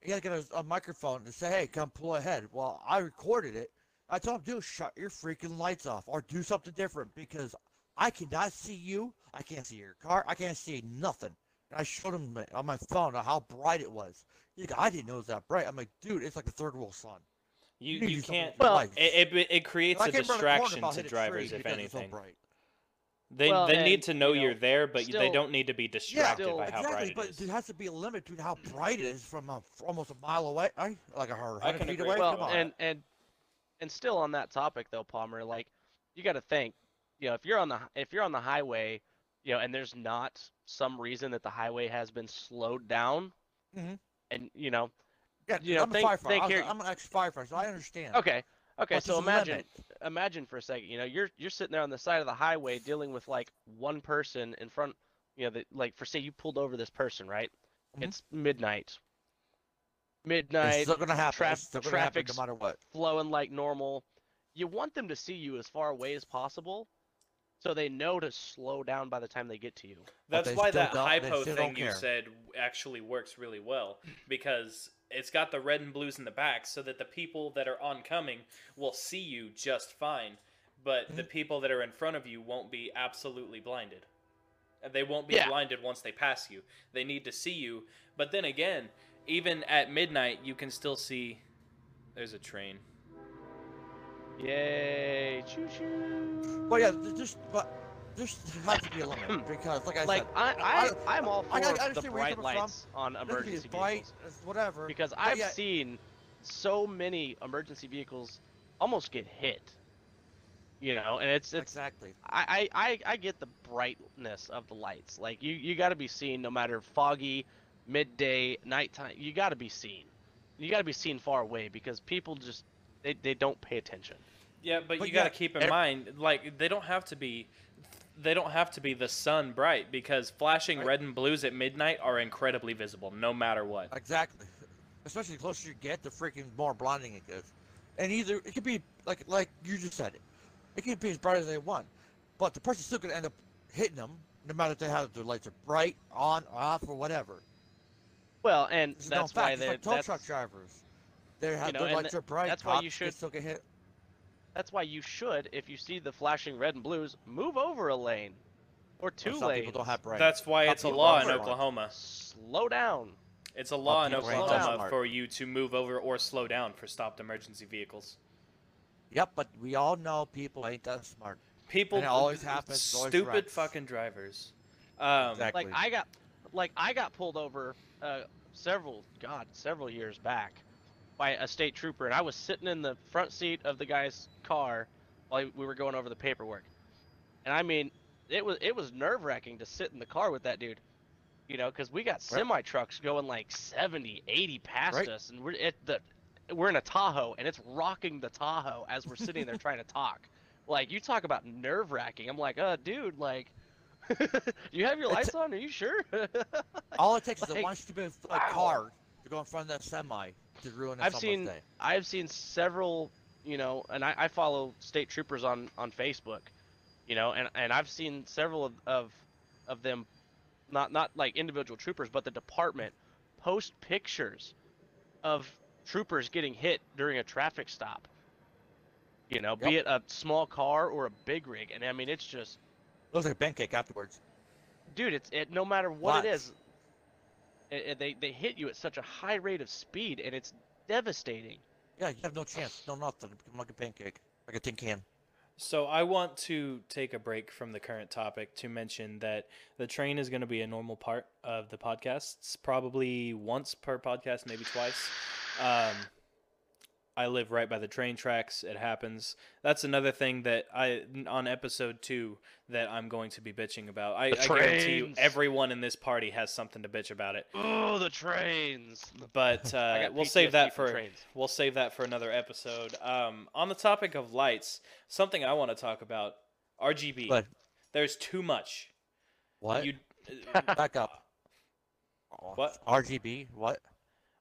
C: He had to get a, a microphone to say, "Hey, come pull ahead." Well, I recorded it. I told him, "Dude, shut your freaking lights off, or do something different, because I cannot see you. I can't see your car. I can't see nothing." And I showed him my- on my phone how bright it was. He's like, "I didn't know it was that bright." I'm like, "Dude, it's like the third world sun."
A: You
C: need to
A: you can't.
C: with your
B: Well.
A: It, it it creates
C: I
A: a
C: can't run a
A: distraction
C: if
A: to drivers, if
C: because it's so
A: anything. They
B: Well,
A: they need to know
B: you
A: you're
B: know,
A: there, but they don't need to be distracted
B: still-
A: by how
C: exactly,
A: bright
C: but
A: it is.
C: there has to be a limit to how bright it is from a, f- almost a mile away, like a hundred feet
A: agree
C: away.
B: well,
C: Come on.
B: and and and still on that topic though, Palmer, like you got to think, you know, if you're on the if you're on the highway, you know, and there's not some reason that the highway has been slowed down,
C: Mhm.
B: and you know,
C: yeah,
B: you know,
C: I'm
B: think-
C: firefighter.
B: think here-
C: I'm an ex-firefighter, so I understand.
B: okay, okay,
C: But
B: so imagine
C: limit.
B: imagine for a second, you know, you're you're sitting there on the side of the highway dealing with like one person in front, you know, that like for say you pulled over this person, right?
C: Mhm.
B: It's midnight. Midnight.
C: It's still gonna happen.
B: traf-
C: it's still gonna happen no matter what.
B: flowing like normal. You want them to see you as far away as possible, so they know to slow down by the time they get to you.
A: That's why that hypo thing you said actually works really well because it's got the red and blues in the back so that the people that are oncoming will see you just fine, but the
C: Mm-hmm.
A: people that are in front of you won't be absolutely blinded. And They won't be
B: Yeah.
A: blinded once they pass you. They need to see you. But then again, even at midnight, you can still see there's a train.
B: Yay! Choo choo!
C: But yeah, just but there's has to be a limit <clears throat> because, like I
B: Like
C: said,
B: I, I, I'm all for
C: I- I
B: the
C: understand where you're
B: bright
C: coming from.
B: lights on emergency
C: bright,
B: vehicles
C: whatever.
B: because I've
C: yeah,
B: seen so many emergency vehicles almost get hit. You know, and it's it's
C: exactly.
B: I, I, I- I get the brightness of the lights. Like you, you got to be seen no matter foggy, midday, nighttime. You got to be seen. You got to be seen far away because people just they, they don't pay attention.
A: Yeah, but,
C: But
A: you got to keep in
B: ev-
A: mind, like they don't have to be, they don't have to be the sun bright because flashing
C: Right.
A: red and blues at midnight are incredibly visible, no matter what.
C: Exactly. Especially the closer you get, the freaking more blinding it gets. And either it could be like like you just said it. It can be as bright as they want, but the person's still gonna end up hitting them, no matter if they have their lights are bright, on, off, or whatever.
B: Well, and
C: It's a
B: that's why they,
C: It's like tow
B: that's,
C: truck drivers. They have
B: know,
C: their lights are bright.
B: that's why you should-
C: can still get hit.
B: that's why you should, if you see the flashing red and blues, move over a lane or two
C: Well, some
B: lanes.
C: people don't have bright.
A: That's why
C: Some
A: it's a law in. Oklahoma.
B: Slow down.
A: It's a law in
C: people
B: ain't that
A: Oklahoma for you to move over or slow down for stopped emergency vehicles.
C: Yep, but we all know people ain't that smart.
A: People,
C: And it always happens, it's always
A: stupid fucking drivers. Um,
C: Exactly.
B: Like I got, like I got pulled over uh, several, God, several years back by a state trooper, and I was sitting in the front seat of the guy's car while we were going over the paperwork. And I mean, it was it was nerve wracking to sit in the car with that dude, you know, because we got semi trucks going like 70, 80 past
C: Right.
B: us, and we're at the we're in a Tahoe, and it's rocking the Tahoe as we're sitting there <laughs> trying to talk. Like you talk about nerve wracking. I'm like, uh, dude, like. <laughs> you have your
C: It's-
B: lights on? Are you sure? <laughs>
C: All it takes is
B: Like,
C: a one stupid
B: wow.
C: car to go in front of that semi to ruin
B: I've seen-
C: day.
B: I've seen several, you know, and I, I follow state troopers on on Facebook, you know, and and I've seen several of of, of them, not not like individual troopers, but the department post pictures of troopers getting hit during a traffic stop. You know, be it a small car or a big rig, and I mean, it's just,
C: Looks like a pancake afterwards.
B: dude, it's it. No matter what it
C: Lots.
B: is, it, it- they they hit you at such a high rate of speed, and it's devastating.
C: Yeah, you have no chance, no nothing. Become like a pancake, like a tin can.
A: So I want to take a break from the current topic to mention that the train is going to be a normal part of the podcasts, probably once per podcast, maybe twice. Um, I live right by the train tracks. It happens. That's another thing that I on episode two that I'm going to be bitching about. I, I guarantee you, everyone in this party has something to bitch about it.
B: Oh, the trains.
A: But <laughs> uh, we'll save that for
B: trains.
A: we'll save that for another episode. Um, on the topic of lights, something I want to talk about: RGB.
C: But
A: There's too much.
C: what?
A: You
C: Back up. <laughs>
A: What?
C: RGB? What?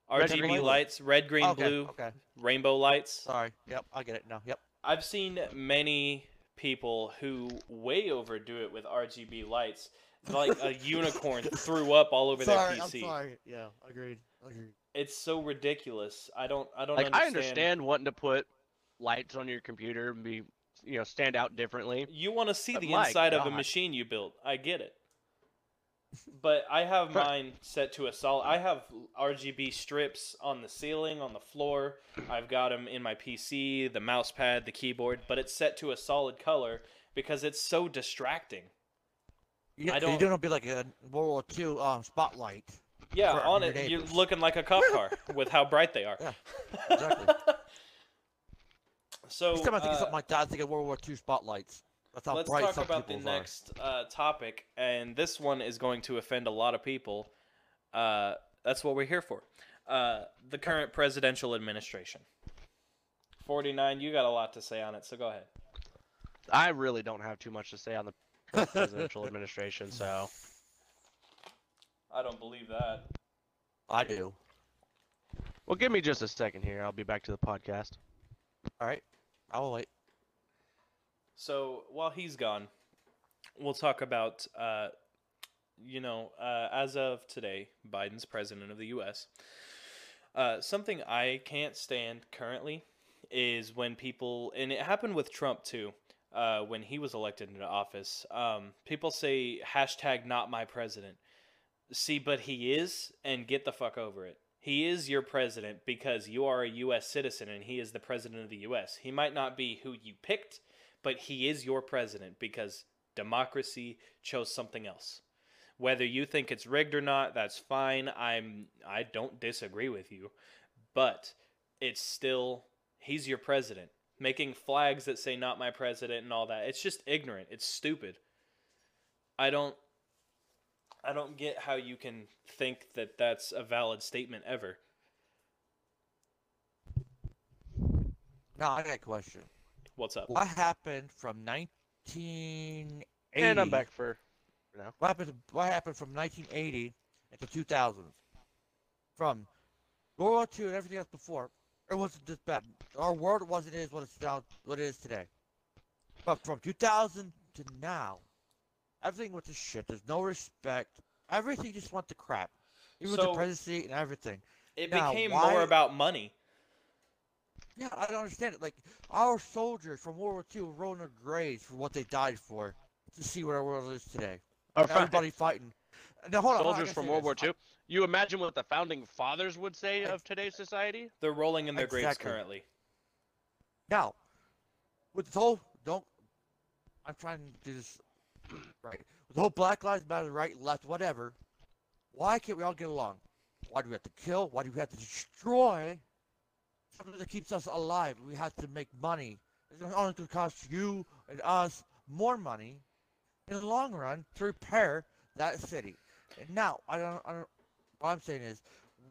B: Red,
A: RGB
B: green,
A: lights, red, green,
C: okay,
A: blue,
C: Okay.
A: rainbow lights.
C: Sorry. Yep. I get it now. Yep.
A: I've seen many people who way overdo it with RGB lights. Like a <laughs> unicorn threw up all over
C: sorry.
A: their
C: I'm
A: PC.
C: sorry. Yeah. Agreed. Agreed.
A: It's so ridiculous. I don't. I don't
B: Like
A: understand.
B: I understand wanting to put lights on your computer and be, you know, stand out differently.
A: You want to see
B: But
A: the
B: my
A: inside of a machine you built. I get it. But I have mine set to a solid. I have RGB strips on the ceiling, on the floor. I've got them in my PC, the mouse pad, the keyboard, but it's set to a solid color because it's so distracting.
C: You,
A: I don't-
C: gonna be like a World War II um, spotlight.
A: Yeah, on it, you're looking like a cop car <laughs> with how bright they are.
C: Yeah, <laughs> exactly.
A: so
C: Each time I think of
A: uh,
C: something like that, I think of World War II spotlights. That's how
A: let's
C: bright
A: talk
C: some
A: about the
C: people's are.
A: next uh, topic, and this one is going to offend a lot of people. Uh, that's what we're here for. Uh, the current presidential administration. Forty nine, you got a lot to say on it, so go ahead.
B: I really don't have too much to say on the presidential <laughs> administration, so
A: I don't believe that.
C: I do.
B: well, give me just a second here. I'll be back to the podcast.
C: All right. I will wait.
A: So while he's gone, we'll talk about, uh, you know, uh, as of today, Biden's president of the U.S. Uh, something I can't stand currently is when people, and it happened with Trump too, uh, when he was elected into office. Um, people say hashtag not my president. See, but he is, and get the fuck over it. He is your president because you are a U.S. citizen and he is the president of the U.S. He might not be who you picked, but he is your president because democracy chose something else. Whether you think it's rigged or not, that's fine. I'm I don't disagree with you, but it's still he's your president. Making flags that say not my president and all that. It's just ignorant. It's stupid. I don't I don't get how you can think that that's a valid statement ever.
C: Now I got a question.
A: What's up?
C: What happened from 1980?
B: And I'm back for now.
C: What happened? What happened from 1980 into 2000? From World War II and everything else before, it wasn't this bad. Our world wasn't is what it's now what it is today. But from 2000 to now, everything went to shit. There's no respect. Everything just went to crap. Even
A: So-
C: the presidency and everything.
A: It
C: Now,
A: became
C: why-
A: more about money.
C: Yeah, I don't understand it. Like our soldiers from World War II were rolling their graves for what they died for to see what our world is today.
B: Our
C: And everybody fighting. Now hold on. hold on,
B: soldiers from World War
C: this.
B: II. You imagine what the founding fathers would say of today's society?
A: They're rolling in their graves currently.
C: Now, with this whole don't, I'm trying to do this right. With the whole Black Lives Matter, right, left, whatever. Why can't we all get along? Why do we have to kill? Why do we have to destroy something that keeps us alive? We have to make money. It's only going to cost you and us more money in the long run to repair that city. And now, I don't, I don't. What I'm saying is,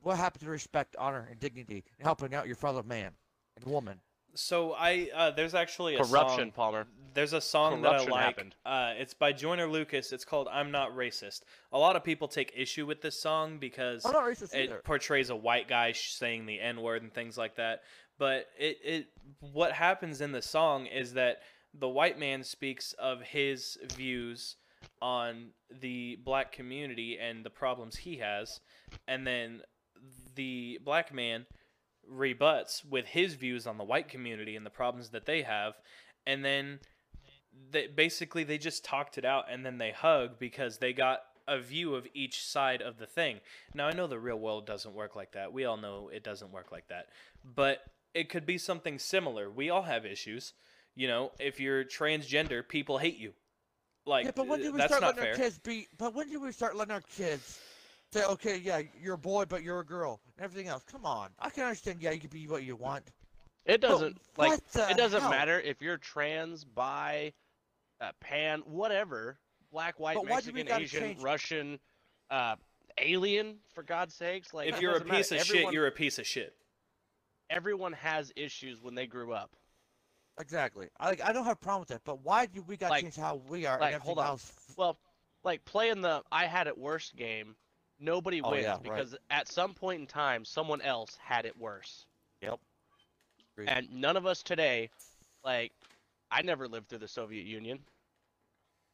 C: what happened to respect, honor, and dignity, and helping out your fellow man and woman?
A: So I uh, there's actually a
B: Corruption,
A: song.
B: Palmer.
A: There's a song
B: Corruption
A: that I like.
B: happened.
A: Uh, it's by Joyner Lucas. It's called "I'm Not Racist." A lot of people take issue with this song because
C: I'm not racist
A: it
C: either.
A: portrays a white guy sh- saying the N word and things like that. But it, it what happens in the song is that the white man speaks of his views on the black community and the problems he has, and then the black man rebuts with his views on the white community and the problems that they have, and then they basically they just talked it out and then they hug because they got a view of each side of the thing. Now I know the real world doesn't work like that. We all know it doesn't work like that. But it could be something similar. We all have issues. You know, if you're transgender, people hate you. Like
C: yeah, but when uh, did we
A: that's
C: start
A: not
C: letting
A: fair.
C: our kids be? But when did we start letting our kids say, "Okay, yeah, you're a boy, but you're a girl," and everything else? Come on, I can understand. Yeah, you can be what you want.
B: It doesn't like it doesn't
C: hell?
B: matter if you're trans, bi, uh, pan, whatever, black, white,
C: But why do we
B: Mexican, Asian,
C: change-
B: Russian, uh, alien, for God's sakes. Like
A: if you're a
B: doesn't matter.
A: piece of
B: everyone,
A: shit, you're a piece of shit.
B: everyone has issues when they grew up.
C: Exactly. I like I don't have a problem with that, but why do we got to
B: Like-
C: change how we are
B: like,
C: and
B: hold
C: everything
B: on.
C: else?
B: Well, like playing the I had it worse game, nobody
C: Oh,
B: wins
C: yeah, right.
B: because at some point in time someone else had it worse.
C: Yep. Agreed.
B: And none of us today, like, I never lived through the Soviet Union.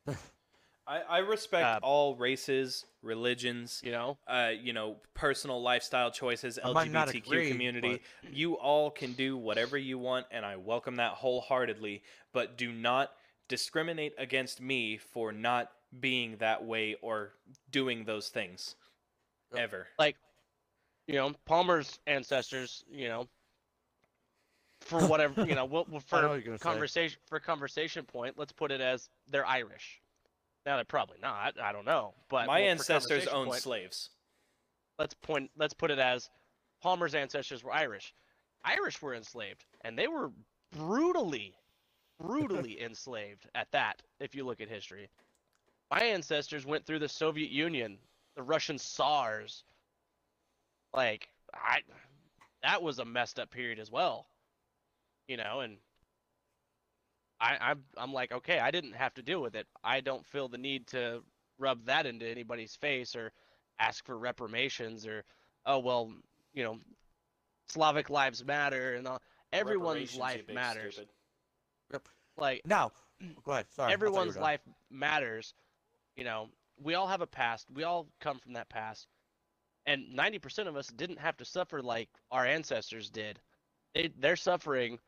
B: <laughs>
A: I, I respect
B: Uh,
A: all races, religions,
B: You know,
A: uh, you know, personal lifestyle choices,
C: I might not
A: LGBTQ
C: agree,
A: community. You all can do whatever you want, and I welcome that wholeheartedly. But do not discriminate against me for not being that way or doing those things
C: Yep.
A: Ever.
B: like, you know, Palmer's ancestors. You know, for <laughs> whatever you know, we'll,
C: know
B: for
C: you're gonna say.
B: conversation for conversation point, let's put it as they're Irish. Now they're probably not. I don't know, but
A: My
B: well,
A: ancestors owned
B: point,
A: slaves.
B: let's point let's put it as Palmer's ancestors were Irish. Irish were enslaved, and they were brutally, brutally <laughs> enslaved at that. If you look at history, my ancestors went through the Soviet Union, the Russian czars. Like I, that was a messed up period as well. You know, and I, I'm I'm like, okay, I didn't have to deal with it. I don't feel the need to rub that into anybody's face or ask for reprimations or oh well you know slavic lives matter and all everyone's life matters
A: stupid.
B: like
C: Now, go ahead. Sorry. I thought you were
B: everyone's life matters you know we all have a past. We all come from that past. And 90% of us didn't have to suffer like our ancestors did. They, their suffering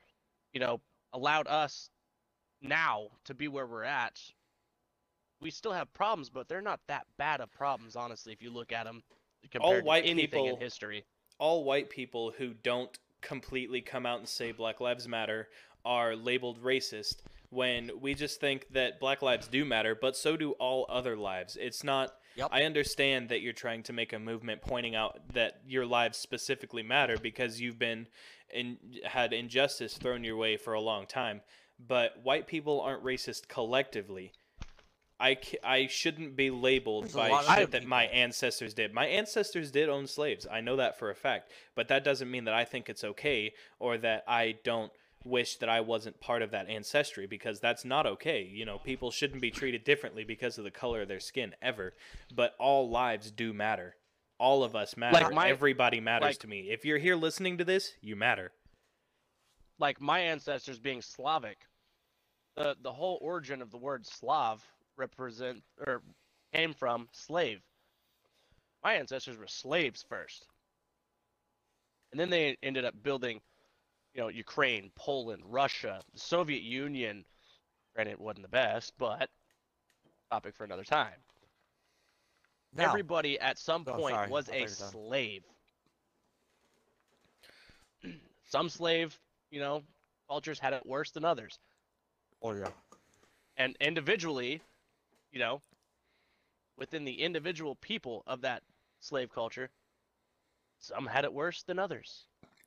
B: you know allowed us now to be where we're at. We still have problems but they're not that bad of problems honestly if you look at them compared
A: white
B: to anything in
A: people-
B: history.
A: all white people who don't completely come out and say Black Lives Matter are labeled racist when we just think that Black lives do matter, but so do all other lives. It's not.
C: Yep.
A: I understand that you're trying to make a movement pointing out that your lives specifically matter because you've been in had injustice thrown your way for a long time. But white people aren't racist collectively. I, I shouldn't be labeled
C: There's
A: by shit that my ancestors did. My ancestors did own slaves. I know that for a fact. But that doesn't mean that I think it's okay or that I don't wish that I wasn't part of that ancestry because that's not okay. You know, people shouldn't be treated differently because of the color of their skin ever. But all lives do matter. All of us matter.
B: my-
A: Everybody matters
B: like-
A: to me. If you're here listening to this, you matter.
B: like my ancestors being Slavic, the the whole origin of the word Slav represent or came from slave. My ancestors were slaves first, and then they ended up building, you know, Ukraine, Poland, Russia, the Soviet Union. Granted, it wasn't the best, but topic for another time.
C: Now,
B: Everybody at some
C: Oh,
B: point
C: sorry.
B: was a
C: you were done.
B: slave. <clears throat> some slave, you know, cultures had it worse than others.
C: oh yeah.
B: And individually, you know, within the individual people of that slave culture, some had it worse than others.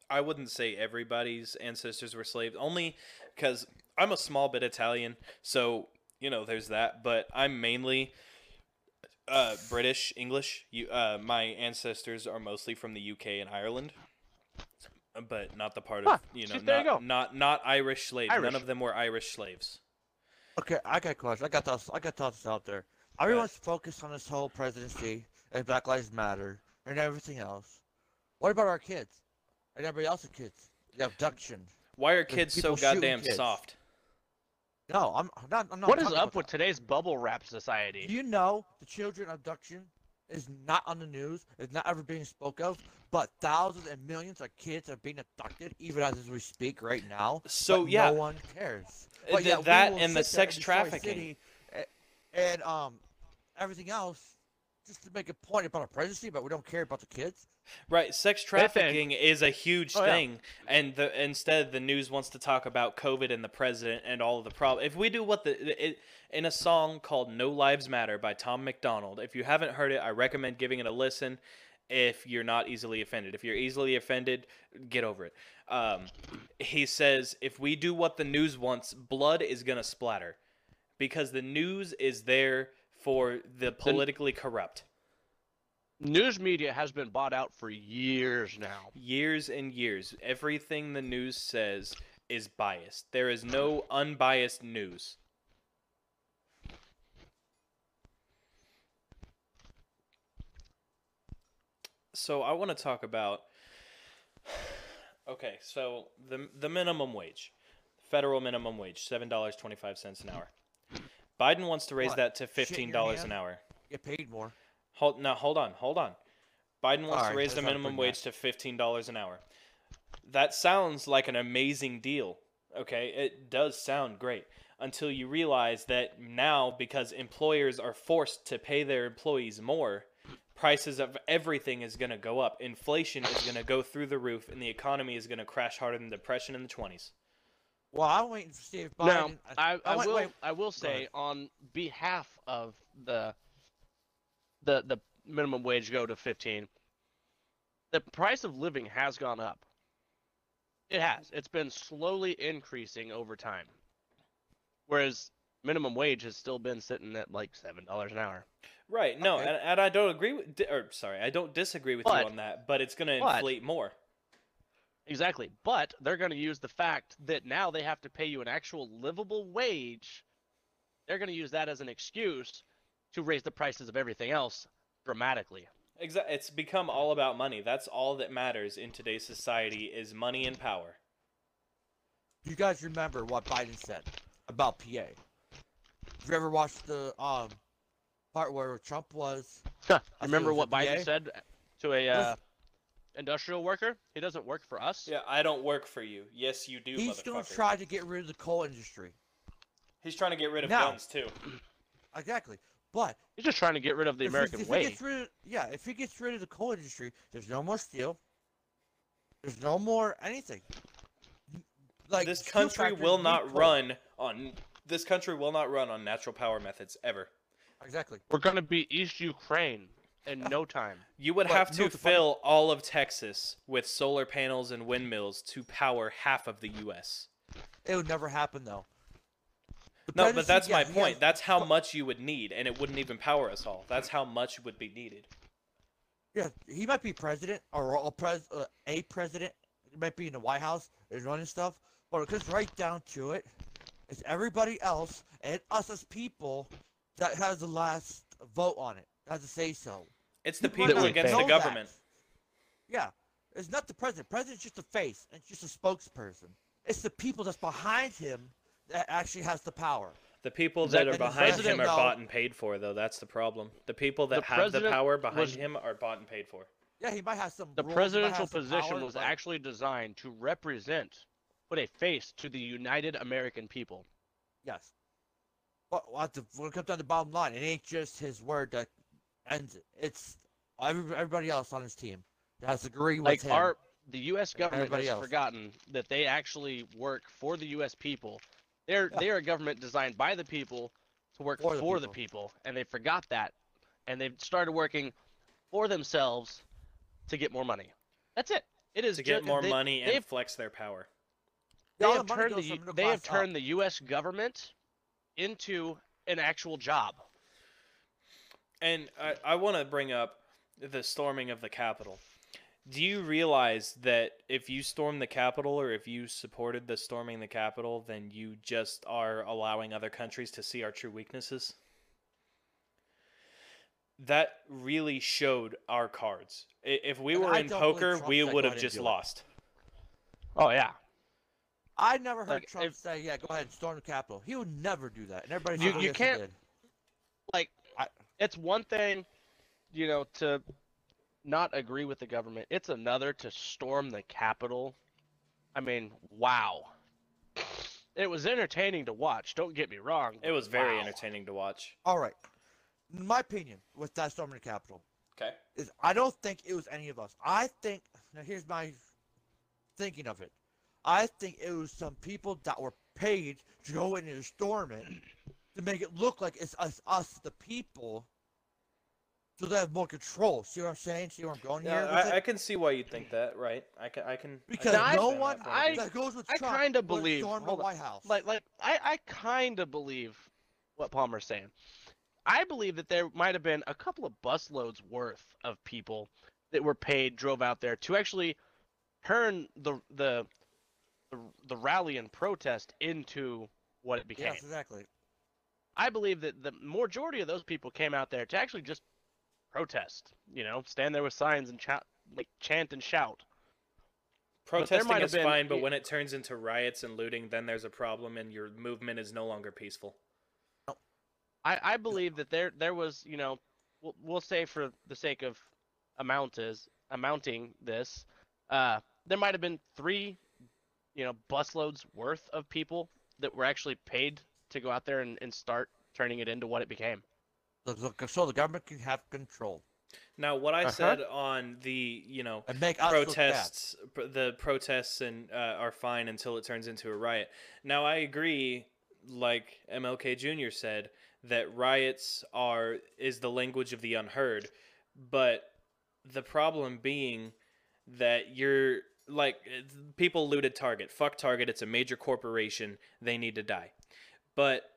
A: I wouldn't say everybody's ancestors were slaves, only because I'm a small bit Italian, so you know there's that. But I'm mainly uh, British, English. You, uh, my ancestors are mostly from the UK and Ireland, but not the part of
B: Huh,
A: you know
B: see,
A: not,
B: you
A: not not Irish slaves. None of them were Irish slaves.
C: Okay, I got questions. I got thoughts. I got thoughts out there. Everyone's focused on this whole presidency and Black Lives Matter and everything else. What about our kids and everybody else's kids? The abduction.
A: Why are kids so goddamn
C: kids.
A: soft?
C: No, I'm not. I'm not.
B: what is up with
C: that.
B: today's bubble wrap society?
C: Do you know the children abduction is not on the news? Is not ever being spoke of. But thousands and millions of kids are being abducted, even as we speak right now.
A: So,
C: but
A: yeah.
C: no one cares. But
A: th-
C: yet
A: that and the sex trafficking.
C: City a- and um everything else, just to make a point about a presidency, but we don't care about the kids.
A: Right, sex trafficking is a huge
B: Oh, yeah.
A: thing, and the instead the news wants to talk about COVID and the president and all of the problem. If we do what the it, in a song called "No Lives Matter" by Tom MacDonald, if you haven't heard it, I recommend giving it a listen. if you're not easily offended. If you're easily offended, get over it. Um, he says if we do what the news wants, blood is gonna splatter, because the news is there for the politically corrupt.
B: News media has been bought out for years now.
A: Years and years, everything the news says is biased. There is no unbiased news. So I want to talk about <sighs> Okay, so the the minimum wage. Federal minimum wage, $7.25 an hour. Biden wants to raise
C: What?
A: that to
C: your
A: $15 an hour.
C: Get paid more.
A: Hold now, hold on, hold on. Biden wants
C: Alright,
A: to raise the minimum wage to fifteen dollars an hour. That sounds like an amazing deal. Okay, it does sound great until you realize that now because employers are forced to pay their employees more, prices of everything is going to go up. Inflation is going to go through the roof, and the economy is going to crash harder than the depression in the twenties.
C: Well, I'm waiting to see if Biden.
B: Now, I,
C: oh,
B: I
C: wait,
B: will
C: wait.
B: I will say on behalf of the the the minimum wage go to 15 the price of living has gone up it has it's been slowly increasing over time whereas minimum wage has still been sitting at like seven dollars an hour
A: Right. No,
C: Okay.
A: and, and I don't agree with. Or sorry, I don't disagree with
B: But-
A: you on that. But it's going to inflate more.
B: Exactly but they're going to use the fact that now they have to pay you an actual livable wage they're going to use that as an excuse to raise the prices of everything else dramatically
A: Exactly. It's become all about money. That's all that matters in today's society is money and power.
C: You guys remember what Biden said about PA? Have you ever watched the um part where Trump was?
B: Huh,
C: I
B: Remember
C: feel
B: what Biden
C: VA?
B: said to a uh, industrial worker? He doesn't work for us.
A: Yeah, I don't work for you. Yes, you do,
C: He's gonna
A: motherfucker.
C: try to get rid of the coal industry.
A: He's trying to get rid of
C: Now-
A: guns too. <clears throat>
C: Exactly. But
B: He's just trying to get rid of the
C: if he-
B: American
C: if
B: way.
C: He gets rid of, yeah, if he gets rid of the coal industry, there's no more steel. There's no more anything. Like
A: this country will not
C: coal.
A: run on this country will not run on natural power methods ever.
C: Exactly.
B: We're gonna be East Ukraine in no time.
A: You would
C: But
A: have to
C: what the funny-
A: fill all of Texas with solar panels and windmills to power half of the US.
C: It would never happen though. The
A: No, but that's my
C: yeah, he
A: point.
C: has-
A: That's how much you would need and it wouldn't even power us all. That's how much would be needed.
C: Yeah, he might be president or a pres uh, a president. He might be in the White House and running stuff. But it comes right down to it, it's everybody else and us as people that has the last vote on it. Has to say so.
A: It's the
C: People
A: people against the
C: know that.
A: government.
C: Yeah, it's not the president. President's just a face. and It's just a spokesperson. It's the people that's behind him that actually has the power.
A: The people
B: that
A: that are behind him are
C: though?
A: bought and paid for, though. That's the problem. The people that
B: The
A: have the power behind
B: was-
A: him are bought and paid for.
C: Yeah, he might have some.
B: The
C: rules,
B: presidential position
C: power,
B: was
C: but-
B: actually designed to represent, put a face to the United American people.
C: Yes. But what the, when it comes down to the bottom line, it ain't just his word that ends it. It's everybody else on his team that's has to agree with
B: Like
C: him.
B: our the U.S. government
C: everybody
B: has
C: else.
B: forgotten that they actually work for the U.S. people. They're
C: Yeah.
B: they are a government designed by the people to work
C: For
B: for,
C: the
B: the,
C: people.
B: people, and they forgot that, and they've started working for themselves to get more money. That's it. It is
A: To get
B: ju-
A: more
B: they-
A: money and flex their power.
B: They have
C: the
B: turned the
C: goes
B: U-
C: from middle
B: they have
C: class up.
B: turned the U.S. government into an actual job.
A: And I, I want to bring up the storming of the Capitol. Do you realize that if you storm the Capitol or if you supported the storming the Capitol, then you just are allowing other countries to see our true weaknesses? That really showed our cards. I- If we
C: And
A: were
C: I
A: in
C: don't believe
A: poker,
C: Trump
A: we
C: said
A: would
C: go
A: have
C: and
A: just
C: do it.
A: lost.
B: Oh yeah.
C: I never heard
B: Like,
C: Trump
B: if-
C: say, "Yeah, go ahead and storm the Capitol." He would never do that, and everybody
B: You-
C: said, oh,
B: you
C: yes, he
B: can't-
C: did.
B: Like
C: I-
B: it's one thing you know to not agree with the government it's another to storm the capitol i mean wow it was entertaining to watch don't get me wrong
A: It was very
B: wow.
A: entertaining to watch.
C: All right. In my opinion, with that storming the Capitol,
A: Okay.
C: is I don't think it was any of us. I think now here's my thinking of it. I think it was some people that were paid to go in and storm it to make it look like it's us, us the people, so they have more control. See what I'm saying? See where I'm going
A: Yeah,
C: here? with
A: I,
C: it?
A: I can see why you think that, right? I can, I can. I
C: because
A: can
B: I-
C: no one
A: that point of view.
B: I-
C: that goes with
B: I kinda believe-
C: storm the
B: hold on.
C: White House.
B: like like I, I kind of believe what Palmer's saying. I believe that there might have been a couple of busloads worth of people that were paid, drove out there to actually turn the the the, the rally and protest into what it became.
C: yes, exactly.
B: I believe that the majority of those people came out there to actually just protest. You know, stand there with signs and chant, like chant and shout.
A: Protesting is
B: been-
A: fine, but when it turns into riots and looting, then there's a problem, and your movement is no longer peaceful.
B: I, I believe that there there was you know we'll, we'll say for the sake of amount is amounting this uh there might have been three you know busloads worth of people that were actually paid to go out there and, and start turning it into what it became
C: So, the- government can have control
A: Now, what I
B: Uh-huh.
A: said on the, you know,
C: and make us look bad.
A: protests, pr- the protests and uh, are fine until it turns into a riot. Now, I agree, like MLK Jr. said, that riots are is the language of the unheard, but the problem being that you're like people looted Target. Fuck Target. It's a major corporation. They need to die. But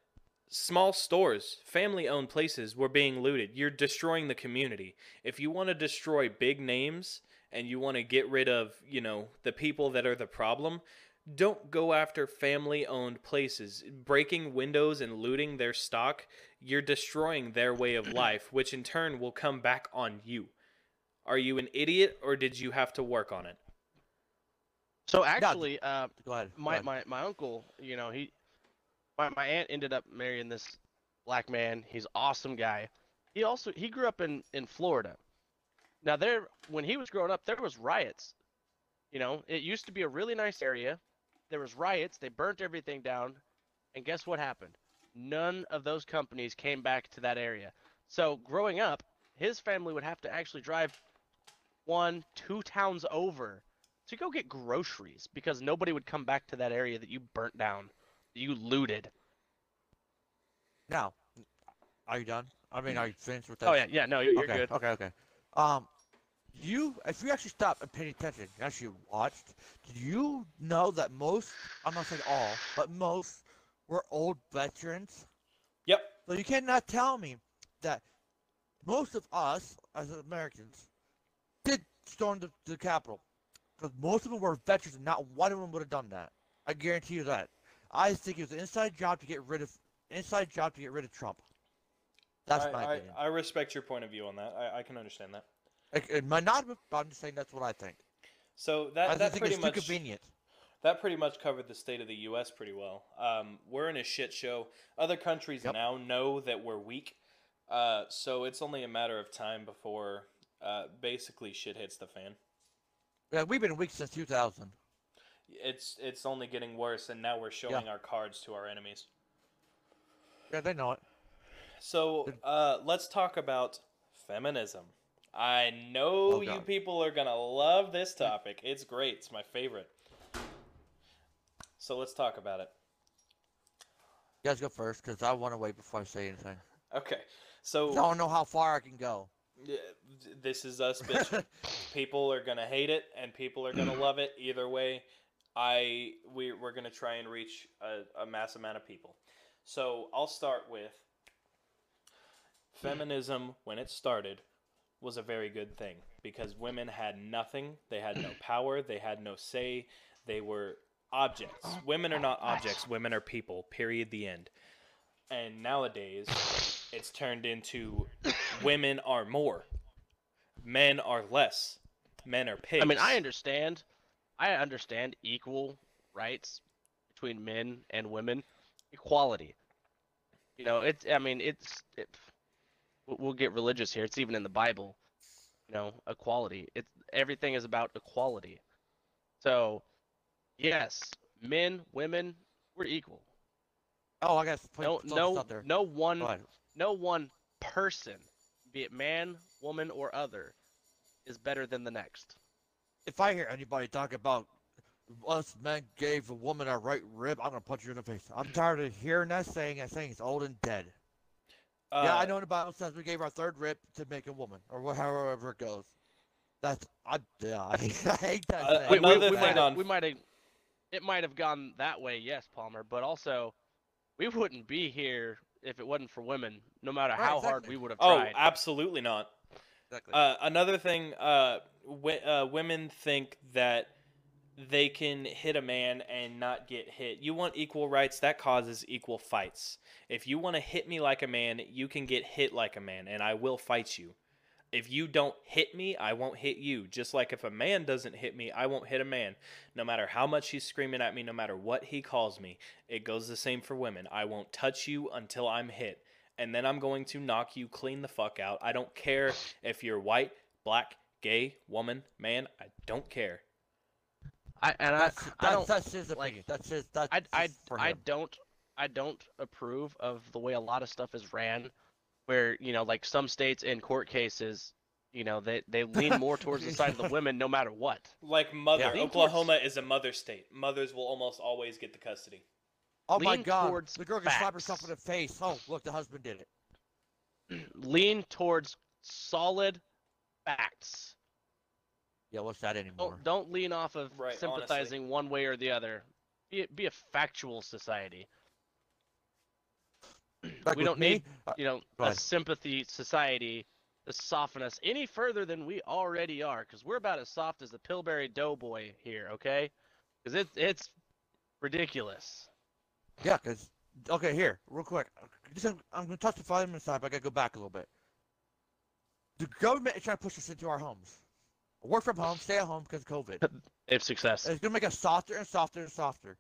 A: small stores, family owned places were being looted. You're destroying the community. If you want to destroy big names and you want to get rid of, you know, the people that are the problem, don't go after family owned places. Breaking windows and looting their stock, you're destroying their way of <clears throat> life, which in turn will come back on you. Are you an idiot or did you have to work on it?
B: so actually uh
C: Go ahead. go
B: my,
C: ahead.
B: my my uncle, you know, he my my aunt ended up marrying this black man. He's awesome guy. He also he grew up in in Florida. Now there when he was growing up there was riots. You know, it used to be a really nice area. There was riots, they burnt everything down, and guess what happened? None of those companies came back to that area. So growing up, his family would have to actually drive one, two towns over to go get groceries because nobody would come back to that area that you burnt down, you looted.
C: Now, are you done? I mean, are you finished with that?
B: Oh yeah, yeah, no, you're, you're
C: okay,
B: good.
C: Okay, okay. Um, you, if you actually stopped and paid attention, you actually watched, did you know that most, I'm not saying all, but most were old veterans?
A: Yep.
C: So you cannot tell me that most of us, as Americans, did storm the, the Capitol. Because most of them were veterans and not one of them would have done that. I guarantee you that. I think it was an inside job to get rid of, inside job to get rid of Trump. That's
A: I,
C: my
A: I,
C: opinion.
A: I respect your point of view on that. I, I can understand that.
C: It, it might not, but I'm just saying that's what I think.
A: So
C: I
A: that
C: just
A: that
C: think
A: pretty
C: it's too convenient.
A: that pretty much covered the state of the U.S. pretty well. Um, we're in a shit show. Other countries
C: Yep.
A: now know that we're weak, uh, so it's only a matter of time before uh, basically shit hits the fan.
C: Yeah, we've been weak since 2000.
A: It's it's only getting worse, and now we're showing our cards to our enemies.
C: Yeah, they know it.
A: So uh, let's talk about feminism. I know
C: Oh,
A: you people are gonna love this topic. It's great. It's my favorite. So let's talk about it.
C: You guys go first, because I want to wait before I say anything.
A: Okay. So
C: I don't know how far I can go.
A: Yeah, this is us bitching. <laughs> people are gonna hate it, and people are gonna love it. Either way, I we we're gonna try and reach a, a mass amount of people. So I'll start with feminism. When it started, was a very good thing because women had nothing. They had no power. They had no say. They were objects. Women are not objects. Women are people. Period. The end. And nowadays, it's turned into women are more, men are less, men are pigs.
B: I mean, I understand. I understand equal rights between men and women, equality. You know, it's. I mean, it's. It, we'll- get religious here. It's even in the Bible. You know, equality. It's everything is about equality. So, yes, men, women, we're equal.
C: Oh, I got
B: No, no, no one
C: ahead.
B: no one person, be it man, woman, or other, is better than the next.
C: If I hear anybody talk about us men gave a woman a right rib, I'm gonna punch you in the face. I'm tired of hearing that saying. That saying it's old and dead. yeah, I
A: Uh,
C: know in the Bible says we gave our third rib to make a woman, or wha- however it goes. That's I yeah, I, <laughs> hate that.
A: Uh,
C: saying.
B: we, we, we
A: thing
B: might
A: on-
B: have, we might have, it might have gone that way, yes, Palmer. But also, we wouldn't be here if it wasn't for women. No matter
C: Right,
B: how hard we would have tried.
A: Oh,
B: tried.
A: absolutely not.
C: exactly.
A: Uh, another thing, uh, uh, women think that they can hit a man and not get hit. You want equal rights, that causes equal fights. If you want to hit me like a man, you can get hit like a man, and I will fight you. If you don't hit me, I won't hit you. Just like if a man doesn't hit me, I won't hit a man. No matter how much he's screaming at me, no matter what he calls me, it goes the same for women. I won't touch you until I'm hit. And then I'm going to knock you clean the fuck out. I don't care if you're white, black, gay, woman, man. I don't care.
B: I, and I,
C: that's,
B: I
C: that's,
B: don't,
C: that's his
B: like.
C: That's his. That's
B: I, I,
C: just for
B: I don't, I don't approve of the way a lot of stuff is ran, where you know, like some states in court cases, you know, they they lean more towards the side of the <laughs> women no matter what.
A: Like mother,
C: Yeah.
B: Lean
A: Oklahoma is a mother state. Mothers will almost always get the custody.
C: Oh my
B: lean
C: God!
B: towards
C: The girl can slap herself in the face. Oh, look, the husband did it. <clears throat>
B: lean towards solid facts.
C: Yeah, what's that anymore?
B: Don't don't lean off of
A: Right, honestly.
B: sympathizing one way or the other. Be be a factual society. <clears throat>
C: Like
B: we don't
C: me,
B: need
C: uh,
B: you know
C: go
B: a
C: ahead.
B: sympathy society to soften us any further than we already are, because we're about as soft as the Pillsbury Doughboy here, okay? Because it's it's ridiculous.
C: Yeah, because okay, here, real quick. I'm, I'm gonna touch the five minutes side, but I gotta go back a little bit. The government is trying to push us into our homes. Work from home, stay at home because of COVID.
B: If success.
C: It's gonna make us softer and softer and softer.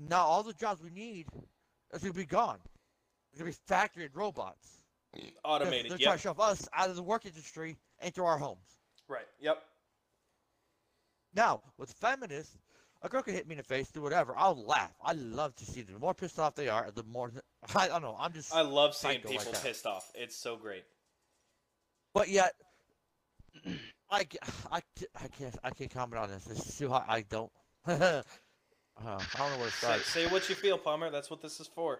C: Now all the jobs we need is gonna be gone. It's gonna be factory and robots.
A: Automated.
C: They're trying to shove us out of the work industry into our homes.
A: Right. Yep.
C: Now, with feminists, a girl can hit me in the face, do whatever. I'll laugh. I love to see them. The more pissed off they are, the more. <laughs> I don't know. I'm just.
A: I love seeing
C: Psycho like
A: people pissed off. It's so great.
C: But yet, <clears throat> I, I, I can't I can't comment on this. This is too hot. I don't. <laughs> uh, I don't know where to
A: Say,
C: start.
A: say what you feel, Palmer. That's what this is for.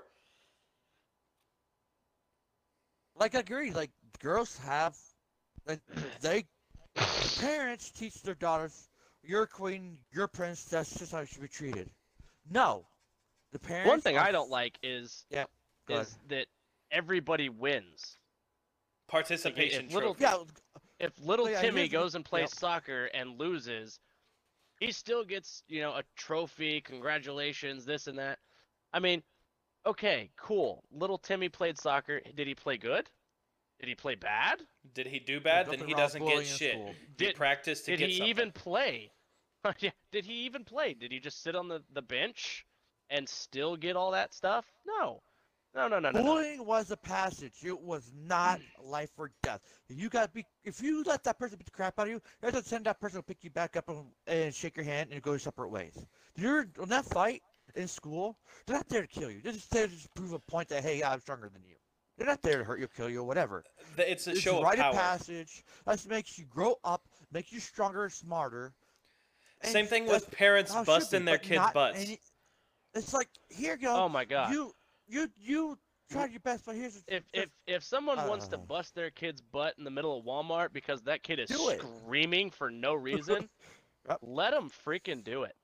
C: Like I agree. Like girls have, like, <clears throat> they parents teach their daughters, "You're queen, you're a princess. That's just how you should be treated." No, the parents.
B: One thing
C: are
B: I don't like is
C: Yeah, go
B: is that everybody wins.
A: Participation
B: if little-
A: trophy.
C: Yeah,
B: If little
C: Yeah,
B: Timmy goes and plays
C: yep.
B: soccer and loses, he still gets, you know, a trophy, congratulations, this and that. I mean, okay, cool. Little Timmy played soccer. Did he play good? Did he play bad?
A: Did he do bad? Then he doesn't get shit.
C: school.
A: He
B: Did-
A: practiced to
B: Did
A: get
B: he
A: something.
B: even play? <laughs> Did he even play? Did he just sit on the, the bench and still get all that stuff? No. No, no, no, no. no.
C: Bullying was a passage. It was not life or death. You got be. If you let that person beat the crap out of you, you have to send that person to pick you back up and, and shake your hand and go your separate ways. You're in that fight in school. They're not there to kill you. They're just there to just prove a point that hey, I'm stronger than you. They're not there to hurt you, kill you, or whatever.
A: It's a
C: it's
A: show
C: a rite
A: of
C: of
A: power.
C: passage. That makes you grow up, makes you stronger, smarter. and
A: Same thing with parents
C: how it should
A: busting
C: be,
A: their
C: but
A: kids' butts.
C: any- it's like here you go.
B: Oh my god.
C: You you you tried your best, but here's
B: if if if someone wants to bust their kid's butt in the middle of Walmart because that kid is screaming for no <laughs> reason,
C: Yep.
B: let them freaking do it.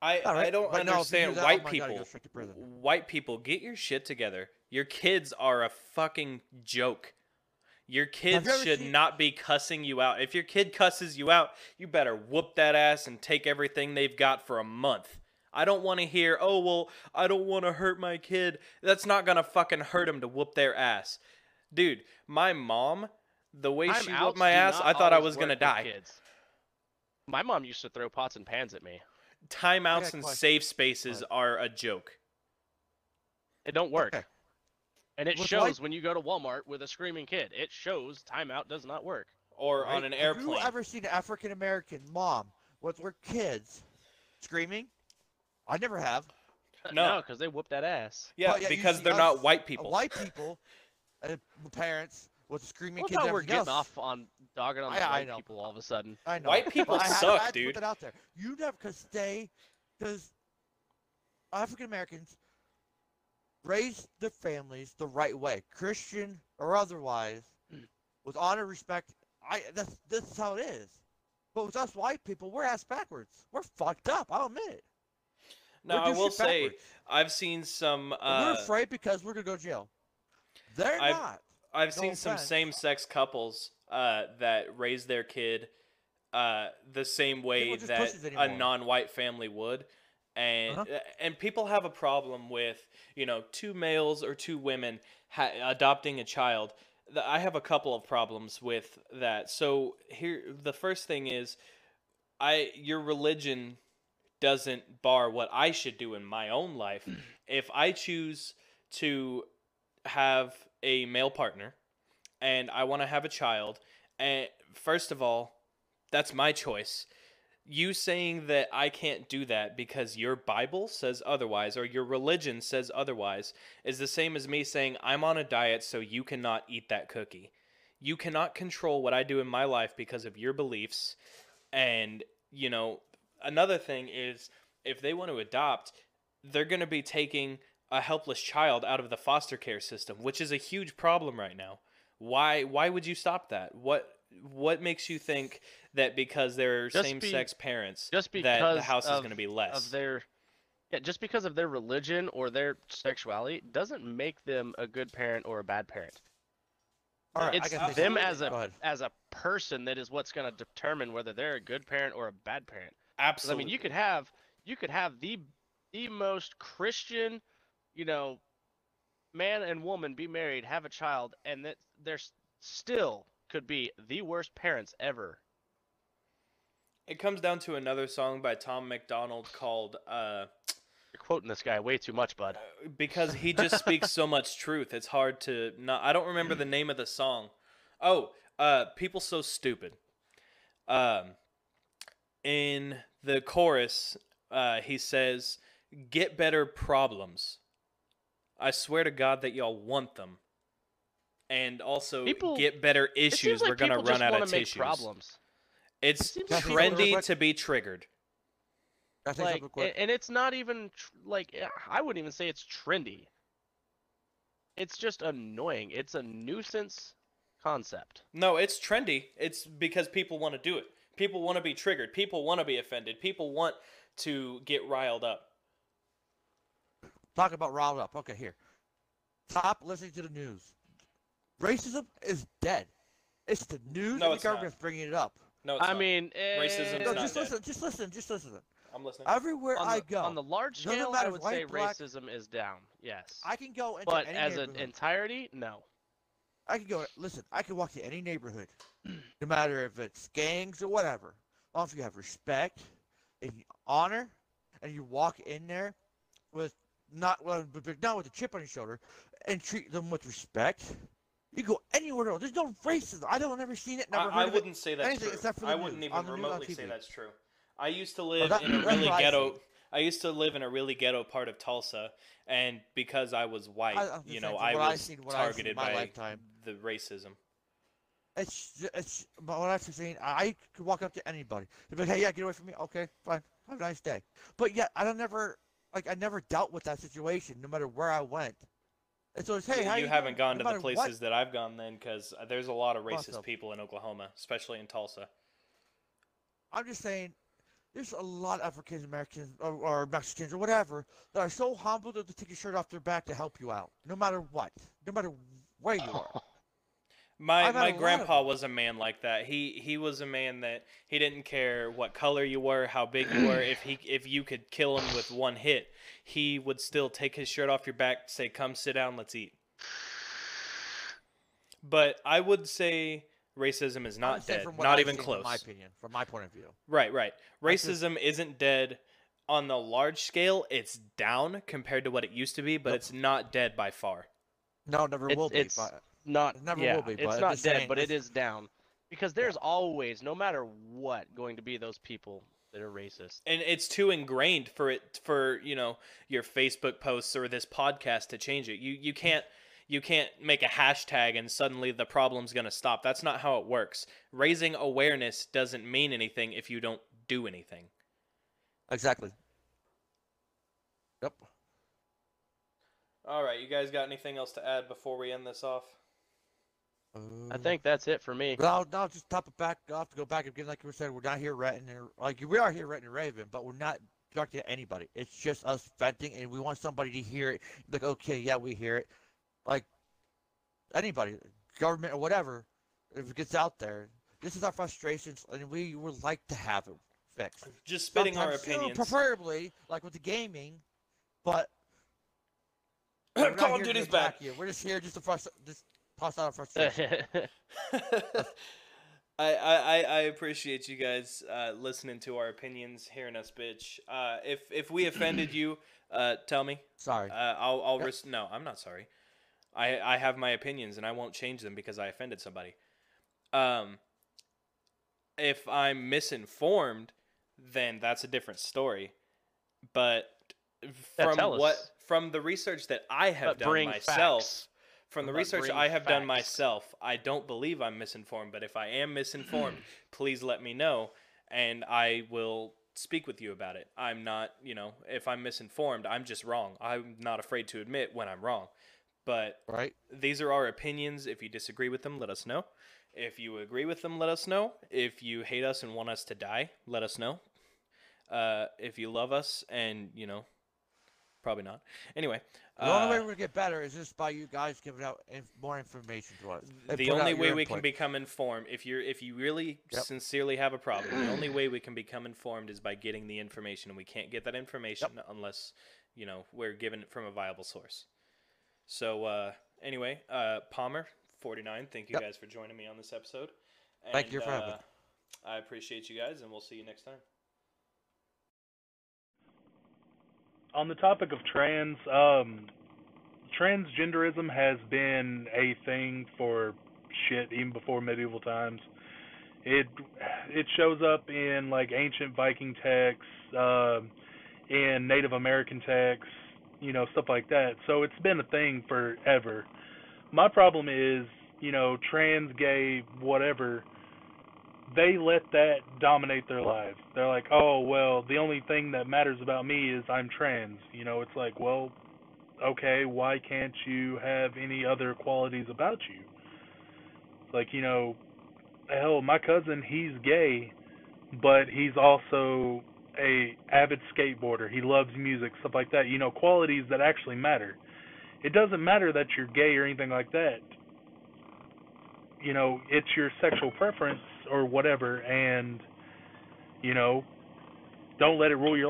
A: I,
C: All
A: I don't
C: but no, do
A: understand
C: oh
A: white
C: God,
A: people.
C: go straight to prison.
A: White people, get your shit together. Your kids are a fucking joke. Your kids should
C: seen-
A: not be cussing you out. If your kid cusses you out, you better whoop that ass and take everything they've got for a month. I don't want to hear, oh, well, I don't want to hurt my kid. That's not going to fucking hurt him to whoop their ass. Dude, my mom, the way she
B: Timeouts
A: whooped my ass, I thought I was going to die.
B: Kids. My mom used to throw pots and pans at me.
A: Timeouts and
C: question.
A: safe spaces
C: What?
A: are a joke.
B: It don't work.
C: Okay.
B: And it
C: With
B: shows
C: white-
B: when you go to Walmart with a screaming kid. It shows timeout does not work.
A: Or
C: right?
A: on an airplane.
C: Have you ever seen an African American mom with her kids screaming? I never have. <laughs>
A: No.
B: No, because they whoop that ass.
A: yeah,
C: But yet you
A: because
C: see
A: they're
C: us,
A: not white people.
C: White people, uh, parents with screaming
B: Well,
C: kids.
B: now
C: and
B: we're getting
C: else.
B: off on dogging on
C: I-
B: the
C: I
B: white
C: know.
B: people all of a sudden.
C: I know.
A: White
C: but
A: people <laughs>
C: I had-
A: suck,
C: I had to
A: dude.
C: Put that out there. You never could stay because African Americans raise their families the right way, Christian or otherwise,
B: Mm. <clears throat>
C: with honor, respect. I that's this is how it is. But with us white people, we're ass backwards. We're fucked up. I'll admit it.
A: Now
C: We're
A: I will say. I've seen some. Uh,
C: we're afraid because we're gonna go to jail. They're
A: I've-
C: not.
A: I've
C: No
A: seen some same-sex couples uh, that raise their kid uh, the same way that a non-white family would, and
C: Uh-huh.
A: and people have a problem with you know two males or two women ha- adopting a child. I have a couple of problems with that. So here, the first thing is, I your religion doesn't bar what I should do in my own life. Mm. if I choose to have a male partner and I want to have a child, and first of all, that's my choice. You saying that I can't do that because your Bible says otherwise or your religion says otherwise is the same as me saying I'm on a diet so you cannot eat that cookie. You cannot control what I do in my life because of your beliefs. And, you know, another thing is if they want to adopt, they're going to be taking a helpless child out of the foster care system, which is a huge problem right now. Why why would you stop that? What what makes you think that because they're
B: Just
A: same sex parents
B: just
A: that the
B: because
A: house is going to be less?
B: of their yeah just because of their religion or their sexuality doesn't make them a good parent or a bad parent
C: All right, I
B: it's
C: gotta say
B: them as a as a person that is what's going to determine whether they're a good parent or a bad parent 'Cause,
A: Absolutely.
B: i mean you could have you could have the the most christian you know man and woman be married have a child and that there's still could be the worst parents ever
A: It comes down to another song by Tom MacDonald called uh
B: you're quoting this guy way too much bud
A: because he just speaks so <laughs> much truth. It's hard to not I don't remember the name of the song. Oh, uh People So Stupid. Um in the chorus, uh he says, "Get better problems. I swear to God that y'all want them." And also
B: People-
A: get better issues.
B: like
A: We're gonna run out of
B: make
A: tissues.
B: problems
A: It's
B: seems
C: like
A: trendy
C: quick-
A: to be triggered.
C: I say
B: like
C: something quick?
B: a- and it's not even tr- like eh, i wouldn't even say it's trendy it's just annoying it's a nuisance concept
A: No, it's trendy. It's because people want to do it. People want to be triggered. People want to be offended. People want to get riled up.
C: Talk about riled up. Okay, here. Stop listening to the news. Racism is dead. It's the news
A: No,
C: and
A: it's
C: the
A: not.
C: government's bringing it up.
A: No, it's
B: i
A: not.
B: mean
A: Racism's
B: eh,
C: No,
A: not
C: just
A: dead.
C: listen. Just listen. Just listen.
A: I'm listening.
C: Everywhere
B: on
C: I go,
B: on the large scale i would
C: white,
B: say
C: black-
B: racism is down yes
C: I can go into
B: but
C: any
B: as an entirety no
C: I can go. Listen, I can walk to any neighborhood, no matter if it's gangs or whatever. As long as you have respect and honor, and you walk in there with not well, but but not with a chip on your shoulder, and treat them with respect. You go anywhere else. There's no racism. I don't ever seen it. Never
A: I, I wouldn't say that's true. I wouldn't
C: on
A: even remotely say that's true. I used to live
C: that-
A: in a really
C: I
A: ghetto. I used to live in a really ghetto part of Tulsa, and because I was white,
C: I-
A: you know, I was
C: seen, what I've seen
A: targeted by
C: lifetime.
A: The racism.
C: It's it's but what I'm saying. I could walk up to anybody. They'd be like, "Hey, yeah, get away from me." Okay, fine. Have a nice day. But yeah, I don't never like I never dealt with that situation, no matter where I went. And so it's hey, how
A: you,
C: you
A: haven't
C: doing?
A: gone
C: No
A: to the
C: matter what-
A: places that I've gone then, because there's a lot of racist
C: up.
A: people in Oklahoma, especially in Tulsa.
C: I'm just saying, there's a lot of African Americans or, or Mexicans or whatever that are so humble to take your shirt off their back to help you out, no matter what, no matter where you are.
A: My my
C: a lot of
A: grandpa was a man like that. He he was a man that he didn't care what color you were, how big you were. If he <clears throat> if you could kill him with one hit, he would still take his shirt off your back, say, "Come sit down, let's eat." But I would say racism is not dead, not
C: I've
A: even
C: seen,
A: close.
C: From my opinion, from my point of view.
A: Right, right.
C: I just-
A: Racism isn't dead on the large scale. It's down compared to what it used to be, but
C: Nope.
A: it's not dead by far.
C: No, never
B: It's-
C: will be.
B: it's-
C: but
B: not
C: It never
B: yeah,
C: will be, but
B: it's not dead
C: saying
B: but it
C: it's-
B: down. Because there's always no matter what going to be those people that are racist.
A: And it's too ingrained for it for you know your facebook posts or this podcast to change it. You you can't you can't make a hashtag and suddenly the problem's going to stop. That's not how it works. Raising awareness doesn't mean anything if you don't do anything.
C: Exactly. Yep.
A: All right, you guys got anything else to add before we end this off?
B: I think that's it for me.
C: But I'll, I'll just top it back. I'll have to go back again, like we said. We're not here renting, or like we are here renting a Raven, but we're not directed at anybody. It's just us venting, and we want somebody to hear it. Like, okay, yeah, we hear it. Like anybody, government or whatever, if it gets out there, this is our frustrations, and we would like to have it fixed.
A: Just spitting our
C: Sometimes, you know,
A: opinions.
C: preferably like with the gaming, but <clears throat> we're not
A: Call of
C: here to
A: Duty's
C: attack
A: back.
C: You. We're just here just to frust- just toss out our frustration. <laughs>
A: I, I, I appreciate you guys uh, listening to our opinions, hearing us bitch. Uh, if if we offended you, uh, tell me.
C: Sorry.
A: Uh, I'll I'll
C: Yep.
A: res- no, I'm not sorry. I I have my opinions and I won't change them because I offended somebody. Um, if I'm misinformed, then that's a different story. But from
B: tell
A: what from the research that I have
B: But
A: done myself,
B: facts.
A: From the research I have done myself, I don't believe I'm misinformed. But if I am misinformed, <clears throat> please let me know, and I will speak with you about it. I'm not, you know, if I'm misinformed, I'm just wrong. I'm not afraid to admit when I'm wrong. But
C: right.
A: these are our opinions. If you disagree with them, let us know. If you agree with them, let us know. If you hate us and want us to die, let us know. Uh, if you love us and, you know, probably not. Anyway,
C: The only way
A: uh,
C: we're gonna get better is just by you guys giving out inf- more information to us. and
A: the only way we can become informed if you're if you really
C: Yep.
A: sincerely have a problem the only way we can become informed is by getting the information and we can't get that information unless you know we're given it from a viable source so uh anyway uh palmer 49 thank you
C: Yep.
A: guys for joining me on this episode And,
C: Thank you for having
A: uh,
C: me.
A: i appreciate you guys and we'll see you next time
D: on the topic of trans, um, transgenderism has been a thing for shit even before medieval times. It it shows up in like ancient Viking texts, um in Native American texts, you know, stuff like that. So it's been a thing forever. My problem is, you know, trans, gay, whatever they let that dominate their lives. They're like, oh well, the only thing that matters about me is I'm trans. You know, it's like, well, okay, why can't you have any other qualities about you? Like, you know, hell, my cousin, he's gay, but he's also a avid skateboarder. He loves music, stuff like that. You know, qualities that actually matter. It doesn't matter that you're gay or anything like that you know, it's your sexual preference or whatever, and you know, don't let it rule your life.